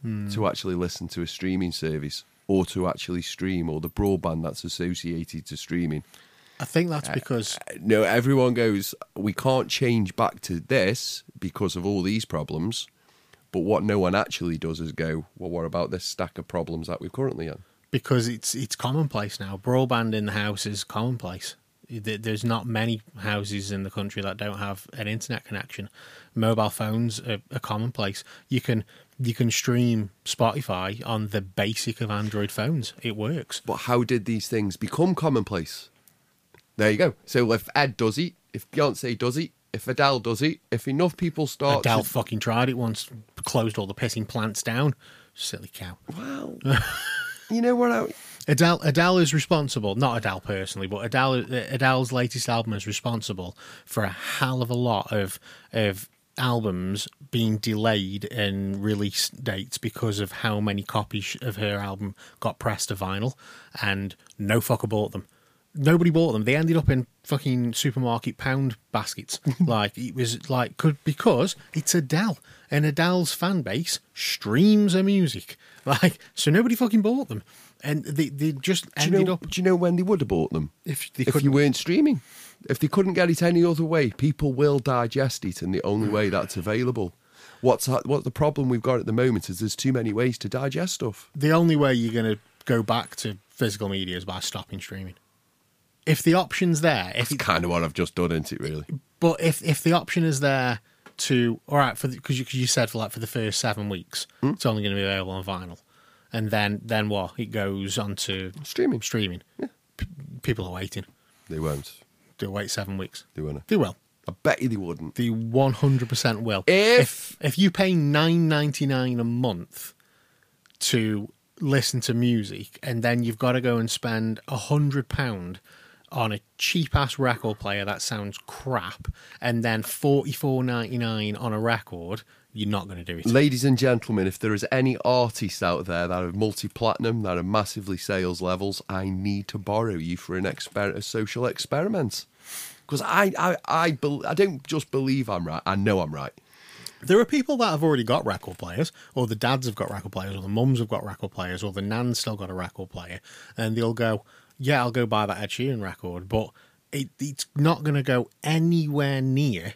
S3: to hmm. actually listen to a streaming service or to actually stream or the broadband that's associated to streaming.
S2: I think that's uh, because uh,
S3: No, everyone goes, we can't change back to this because of all these problems. But what no one actually does is go, well, what about this stack of problems that we're currently on?
S2: Because it's it's commonplace now. Broadband in the house is commonplace. There's not many houses in the country that don't have an internet connection. Mobile phones are, are commonplace. You can you can stream Spotify on the basic of Android phones. It works.
S3: But how did these things become commonplace? There you go. So if Ed does it, if Beyonce does it, if Adele does it, if enough people start
S2: Adele
S3: to...
S2: fucking tried it once, closed all the pissing plants down. Silly cow.
S3: Well, you know what? I,
S2: Adele Adele is responsible, not Adele personally, but Adele Adele's latest album is responsible for a hell of a lot of of albums being delayed in release dates because of how many copies of her album got pressed to vinyl, and no fucker bought them. Nobody bought them. They ended up in fucking supermarket pound baskets. like it was like could because it's Adele, and Adele's fan base streams her music. Like so, nobody fucking bought them, and they they just
S3: Do you,
S2: ended
S3: know,
S2: up
S3: do you know when they would have bought them?
S2: if they
S3: if you weren't streaming. If they couldn't get it any other way, people will digest it, and the only way mm. that's available. What's that, what the problem we've got at the moment is there's too many ways to digest stuff.
S2: the only way you're going to go back to physical media is by stopping streaming. If the option's there, if
S3: It's kind of what I've just done, isn't it? Really?
S2: but if if the option is there to all right for because you, you said for like for the first seven weeks
S3: Hmm?
S2: it's only going to be available on vinyl, and then then what it goes on to
S3: Streaming.
S2: streaming. P- people are waiting.
S3: They won't.
S2: They'll wait seven weeks.
S3: They won't.
S2: They will.
S3: I bet you they wouldn't.
S2: They one hundred percent will.
S3: If-
S2: if you pay nine ninety nine a month to listen to music, and then you've got to go and spend a hundred pound on a cheap ass record player that sounds crap, and then forty four ninety nine on a record, you're not going to do it.
S3: Ladies and gentlemen, if there is any artists out there that are multi-platinum, that are massively sales levels, I need to borrow you for an exper- a social experiment. Because I, I, I, bel I don't just believe I'm right. I know I'm right.
S2: There are people that have already got record players, or the dads have got record players, or the mums have got record players, or the nan's still got a record player, and they'll go, "Yeah, I'll go buy that Ed Sheeran record," but it, it's not going to go anywhere near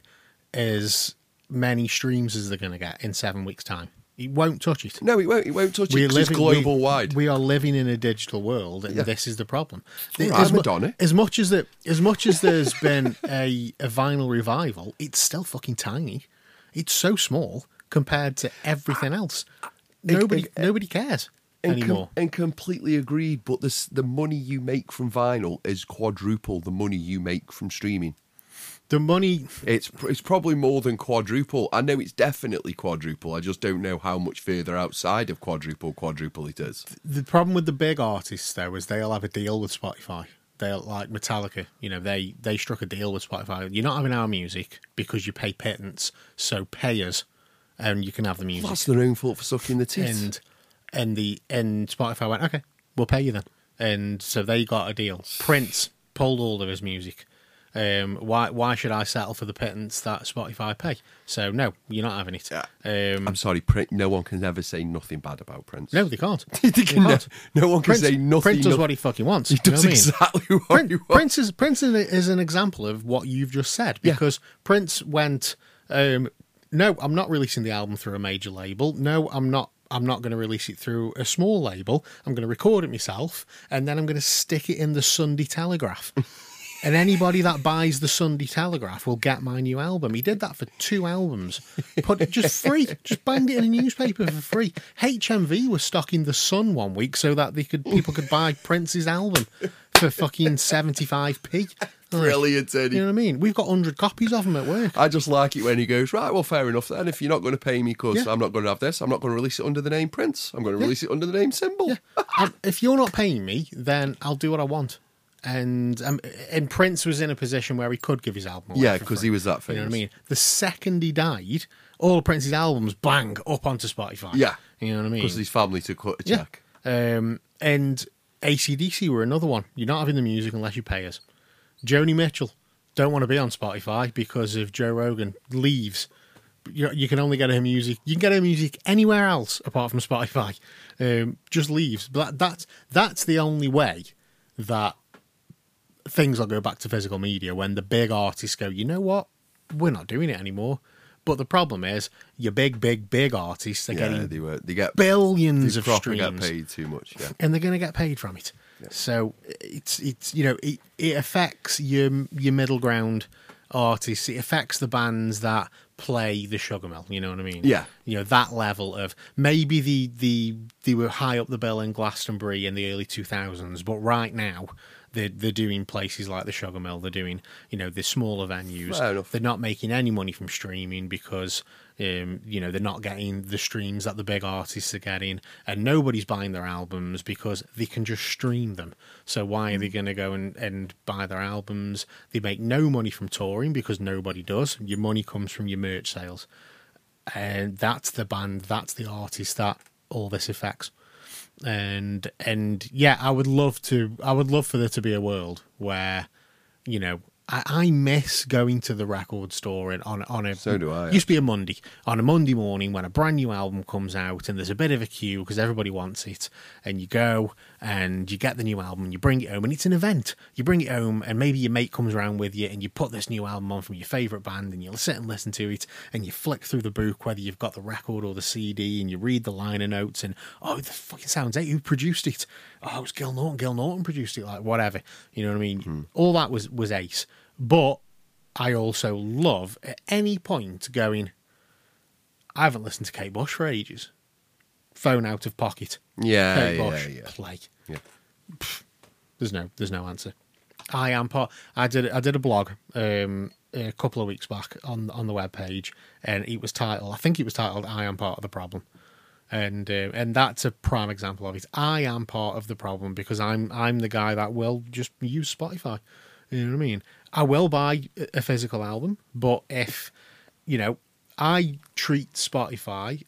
S2: as many streams as they're going to get in seven weeks' time. It won't touch it.
S3: No, it won't. It won't touch it.
S2: We're
S3: it's
S2: living
S3: global
S2: we,
S3: wide.
S2: We are living in a digital world, and
S3: Yeah.
S2: this is the problem.
S3: Right,
S2: as,
S3: Madonna.
S2: as much as that, as much as there's been a, a vinyl revival, it's still fucking tiny. It's so small compared to everything else. Nobody, nobody cares
S3: and, com- and completely agreed. But this, the money you make from vinyl is quadruple the money you make from streaming.
S2: the money,
S3: It's it's probably more than quadruple. I know it's definitely quadruple. I just don't know how much further outside of quadruple quadruple it is.
S2: the problem with the big artists though is they'll have a deal with Spotify. They'll like Metallica, you know, they they struck a deal with Spotify. You're not having our music because you pay pittance, so pay us, and you can have the music.
S3: That's their own fault for sucking the teeth.
S2: and and the and Spotify went, okay, we'll pay you then, and so they got a deal. Prince pulled all of his music. Um, why why should I settle for the pittance that Spotify pay? So no, you're not having it.
S3: Yeah.
S2: Um,
S3: I'm sorry, Prin- no one can ever say nothing bad about Prince.
S2: no, they can't.
S3: They
S2: They
S3: can
S2: can't.
S3: no, no one can
S2: Prince,
S3: say nothing.
S2: Prince does
S3: no-
S2: what he fucking wants.
S3: He
S2: you know
S3: does
S2: what I mean?
S3: exactly what
S2: Prince,
S3: he wants.
S2: Prince is Prince is, is an example of what you've just said
S3: Yeah.
S2: because Prince went, um, no, I'm not releasing the album through a major label. No, I'm not. I'm not going to release it through a small label. I'm going to record it myself, and then I'm going to stick it in the Sunday Telegraph. and anybody that buys the Sunday Telegraph will get my new album. He did that for two albums, put it just free, just banged it in a newspaper for free. HMV was stocking the Sun one week so that they could people could buy Prince's album for fucking seventy five p.
S3: Brilliant, Eddie.
S2: You know what I mean? We've got hundred copies of them at work.
S3: I just like it when he goes, right, well, fair enough then. If you're not going to pay me because
S2: Yeah.
S3: I'm not going to have this, I'm not going to release it under the name Prince. I'm going to release it under the name Symbol.
S2: Um, if you're not paying me, then I'll do what I want. And um, and Prince was in a position where he could give his album away.
S3: Yeah,
S2: because
S3: he was that famous.
S2: You know what I mean? The second he died, all of Prince's albums bang up onto Spotify.
S3: Yeah.
S2: you know what I mean?
S3: Because his family took a
S2: yeah.
S3: check.
S2: Um, and AC/DC were another one. You're not having the music unless you pay us. Joni Mitchell don't want to be on Spotify because if Joe Rogan leaves. You, can only get her music. You can get her music anywhere else apart from Spotify. Um, just leaves. But that, that's that's the only way that things will go back to physical media when the big artists go. You know what? We're not doing it anymore. But the problem is, your big, big, big artists are
S3: Yeah,
S2: getting
S3: they were. They get
S2: billions
S3: they
S2: of streams
S3: get paid too much. Yeah.
S2: and they're going to get paid from it. So it's it's you know it, it affects your your middle ground artists. It affects the bands that play the Sugarmill. You know what I mean?
S3: Yeah.
S2: You know that level of maybe the the they were high up the bill in Glastonbury in the early two thousands, but right now. They're, they're doing places like the Sugarmill. They're doing, you know, the smaller venues. They're not making any money from streaming because Um, you know, they're not getting the streams that the big artists are getting, and nobody's buying their albums because they can just stream them. So why are they going to go and, and buy their albums? They make no money from touring because nobody does. Your money comes from your merch sales, and that's the band, that's the artist that all this affects. And and yeah, I would love to. I would love for there to be a world where, you know, I, I miss going to the record store and on on a
S3: So do I,
S2: Used to be a Monday on a Monday morning when a brand new album comes out and there's a bit of a queue because everybody wants it, and you go and you get the new album you bring it home and it's an event. You bring it home and maybe your mate comes around with you and you put this new album on from your favorite band and you'll sit and listen to it and you flick through the book whether you've got the record or the CD and you read the liner notes and oh the fucking sounds eight who produced it? Oh it was Gil Norton Gil Norton produced it like whatever you know what I mean? Hmm. All that was was ace. But I also love at any point going I haven't listened to Kate Bush for ages phone out of pocket
S3: Yeah,
S2: Kate
S3: yeah, yeah.
S2: play
S3: Yeah.
S2: there's no there's no answer. I am part. I did I did a blog um, a couple of weeks back on on the web page, and it was titled. I think it was titled "I am part of the problem," and uh, and that's a prime example of it. I am part of the problem because I'm I'm the guy that will just use Spotify. You know what I mean? I will buy a physical album, but if you know, I treat Spotify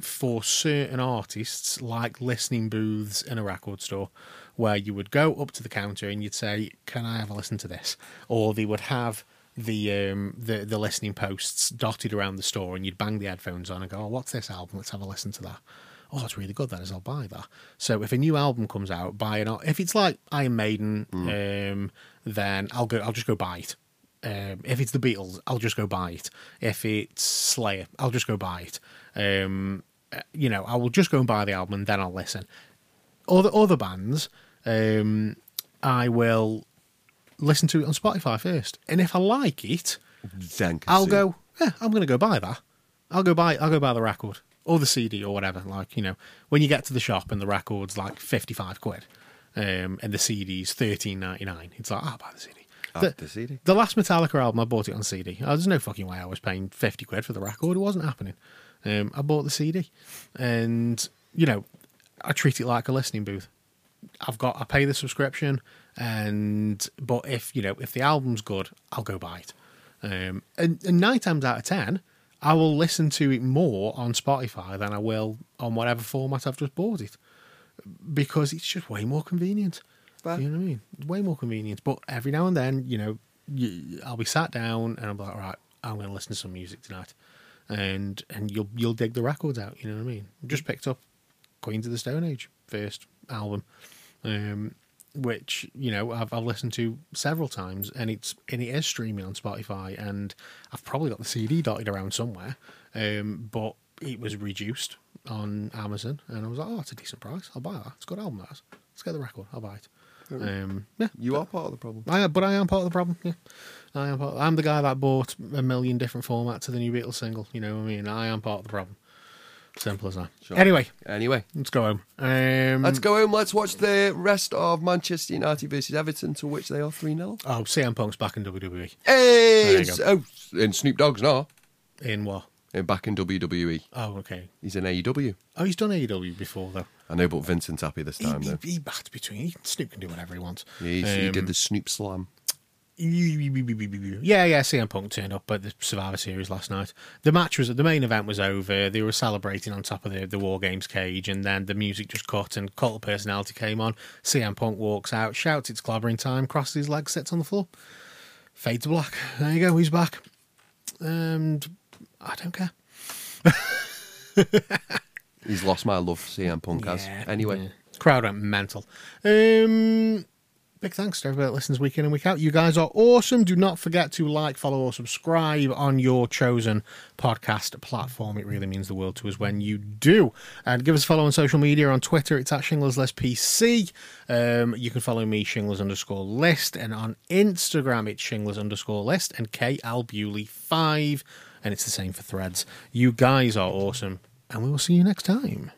S2: for certain artists like listening booths in a record store where you would go up to the counter and you'd say can i have a listen to this? Or they would have the um the the listening posts dotted around the store and you'd bang the headphones on and go oh what's this album? Let's have a listen to that. Oh that's really good that is i'll buy that. So if a new album comes out buy it if it's like iron maiden um then i'll go i'll just go buy it. Um, if it's the Beatles, I'll just go buy it. If it's Slayer, I'll just go buy it. Um, you know, I will just go and buy the album and then I'll listen. Other other bands, um, I will listen to it on Spotify first, and if I like it,
S3: Then
S2: I'll
S3: consume.
S2: go. Yeah, I'm going to go buy that. I'll go buy. I'll go buy the record or the CD or whatever. Like you know, when you get to the shop and the record's like fifty five quid, um, and the CD's thirteen ninety nine, it's like I'll buy the CD.
S3: I'll the CD.
S2: The last Metallica album, I bought it on CD. Oh, there's no fucking way I was paying 50 quid for the record. It wasn't happening. Um, I bought the CD. And, you know, I treat it like a listening booth. I've got, I pay the subscription. And, but if, you know, if the album's good, I'll go buy it. Um, and, and nine times out of 10, I will listen to it more on Spotify than I will on whatever format I've just bought it because it's just way more convenient.
S3: Fair.
S2: You know what I mean? Way more convenient. But every now and then, you know, I'll be sat down and I'll be like, all right, I'm going to listen to some music tonight, and and you'll you'll dig the records out. You know what I mean? Just picked up Queens of the Stone Age first album, um, which you know I've, I've listened to several times, and it's and it is streaming on Spotify, and I've probably got the CD dotted around somewhere, um, but it was reduced on Amazon, and I was like, oh, it's a decent price. I'll buy that. It's a good album. That is. Let's get the record. I'll buy it. Um, yeah,
S3: You are part of the problem.
S2: I, but I am part of the problem. Yeah, I am. Part, I'm the guy that bought a million different formats of the new Beatles single. You know what I mean? I am part of the problem. Simple as that.
S3: Sure.
S2: Anyway,
S3: Anyway,
S2: let's go home. Um,
S3: let's go home. Let's watch the rest of Manchester United versus Everton, to which they are 3 0.
S2: Oh, CM Punk's back in WWE.
S3: Hey!
S2: There you
S3: it's- Oh, and Snoop Dogg's not.
S2: In what?
S3: And back in WWE.
S2: Oh, okay.
S3: He's in AEW.
S2: Oh, he's done AEW before though.
S3: I know, but Vincent's happy this time,
S2: he,
S3: though.
S2: he bats between. He, Snoop can do whatever he wants.
S3: Yeah, he's- he
S2: Um,
S3: did the Snoop Slam.
S2: Yeah, yeah. CM Punk turned up at the Survivor Series last night. The match was the main event was over. They were celebrating on top of the the War Games cage, and then the music just cut and cult personality came on. CM Punk walks out, shouts it's clobbering time, crosses his legs, sits on the floor, fade to black. There you go. He's back, and I don't care.
S3: He's lost my love for CM Punk has. Anyway,
S2: yeah. crowd went mental. Um, big thanks to everybody that listens week in and week out. You guys are awesome. Do not forget to like, follow, or subscribe on your chosen podcast platform. It really means the world to us when you do. And give us a follow on social media on Twitter. It's at Shinglers List PC. Um, you can follow me Shinglers underscore list, and on Instagram it's Shinglers underscore list and Bewley five, and it's the same for Threads. You guys are awesome, and we will see you next time.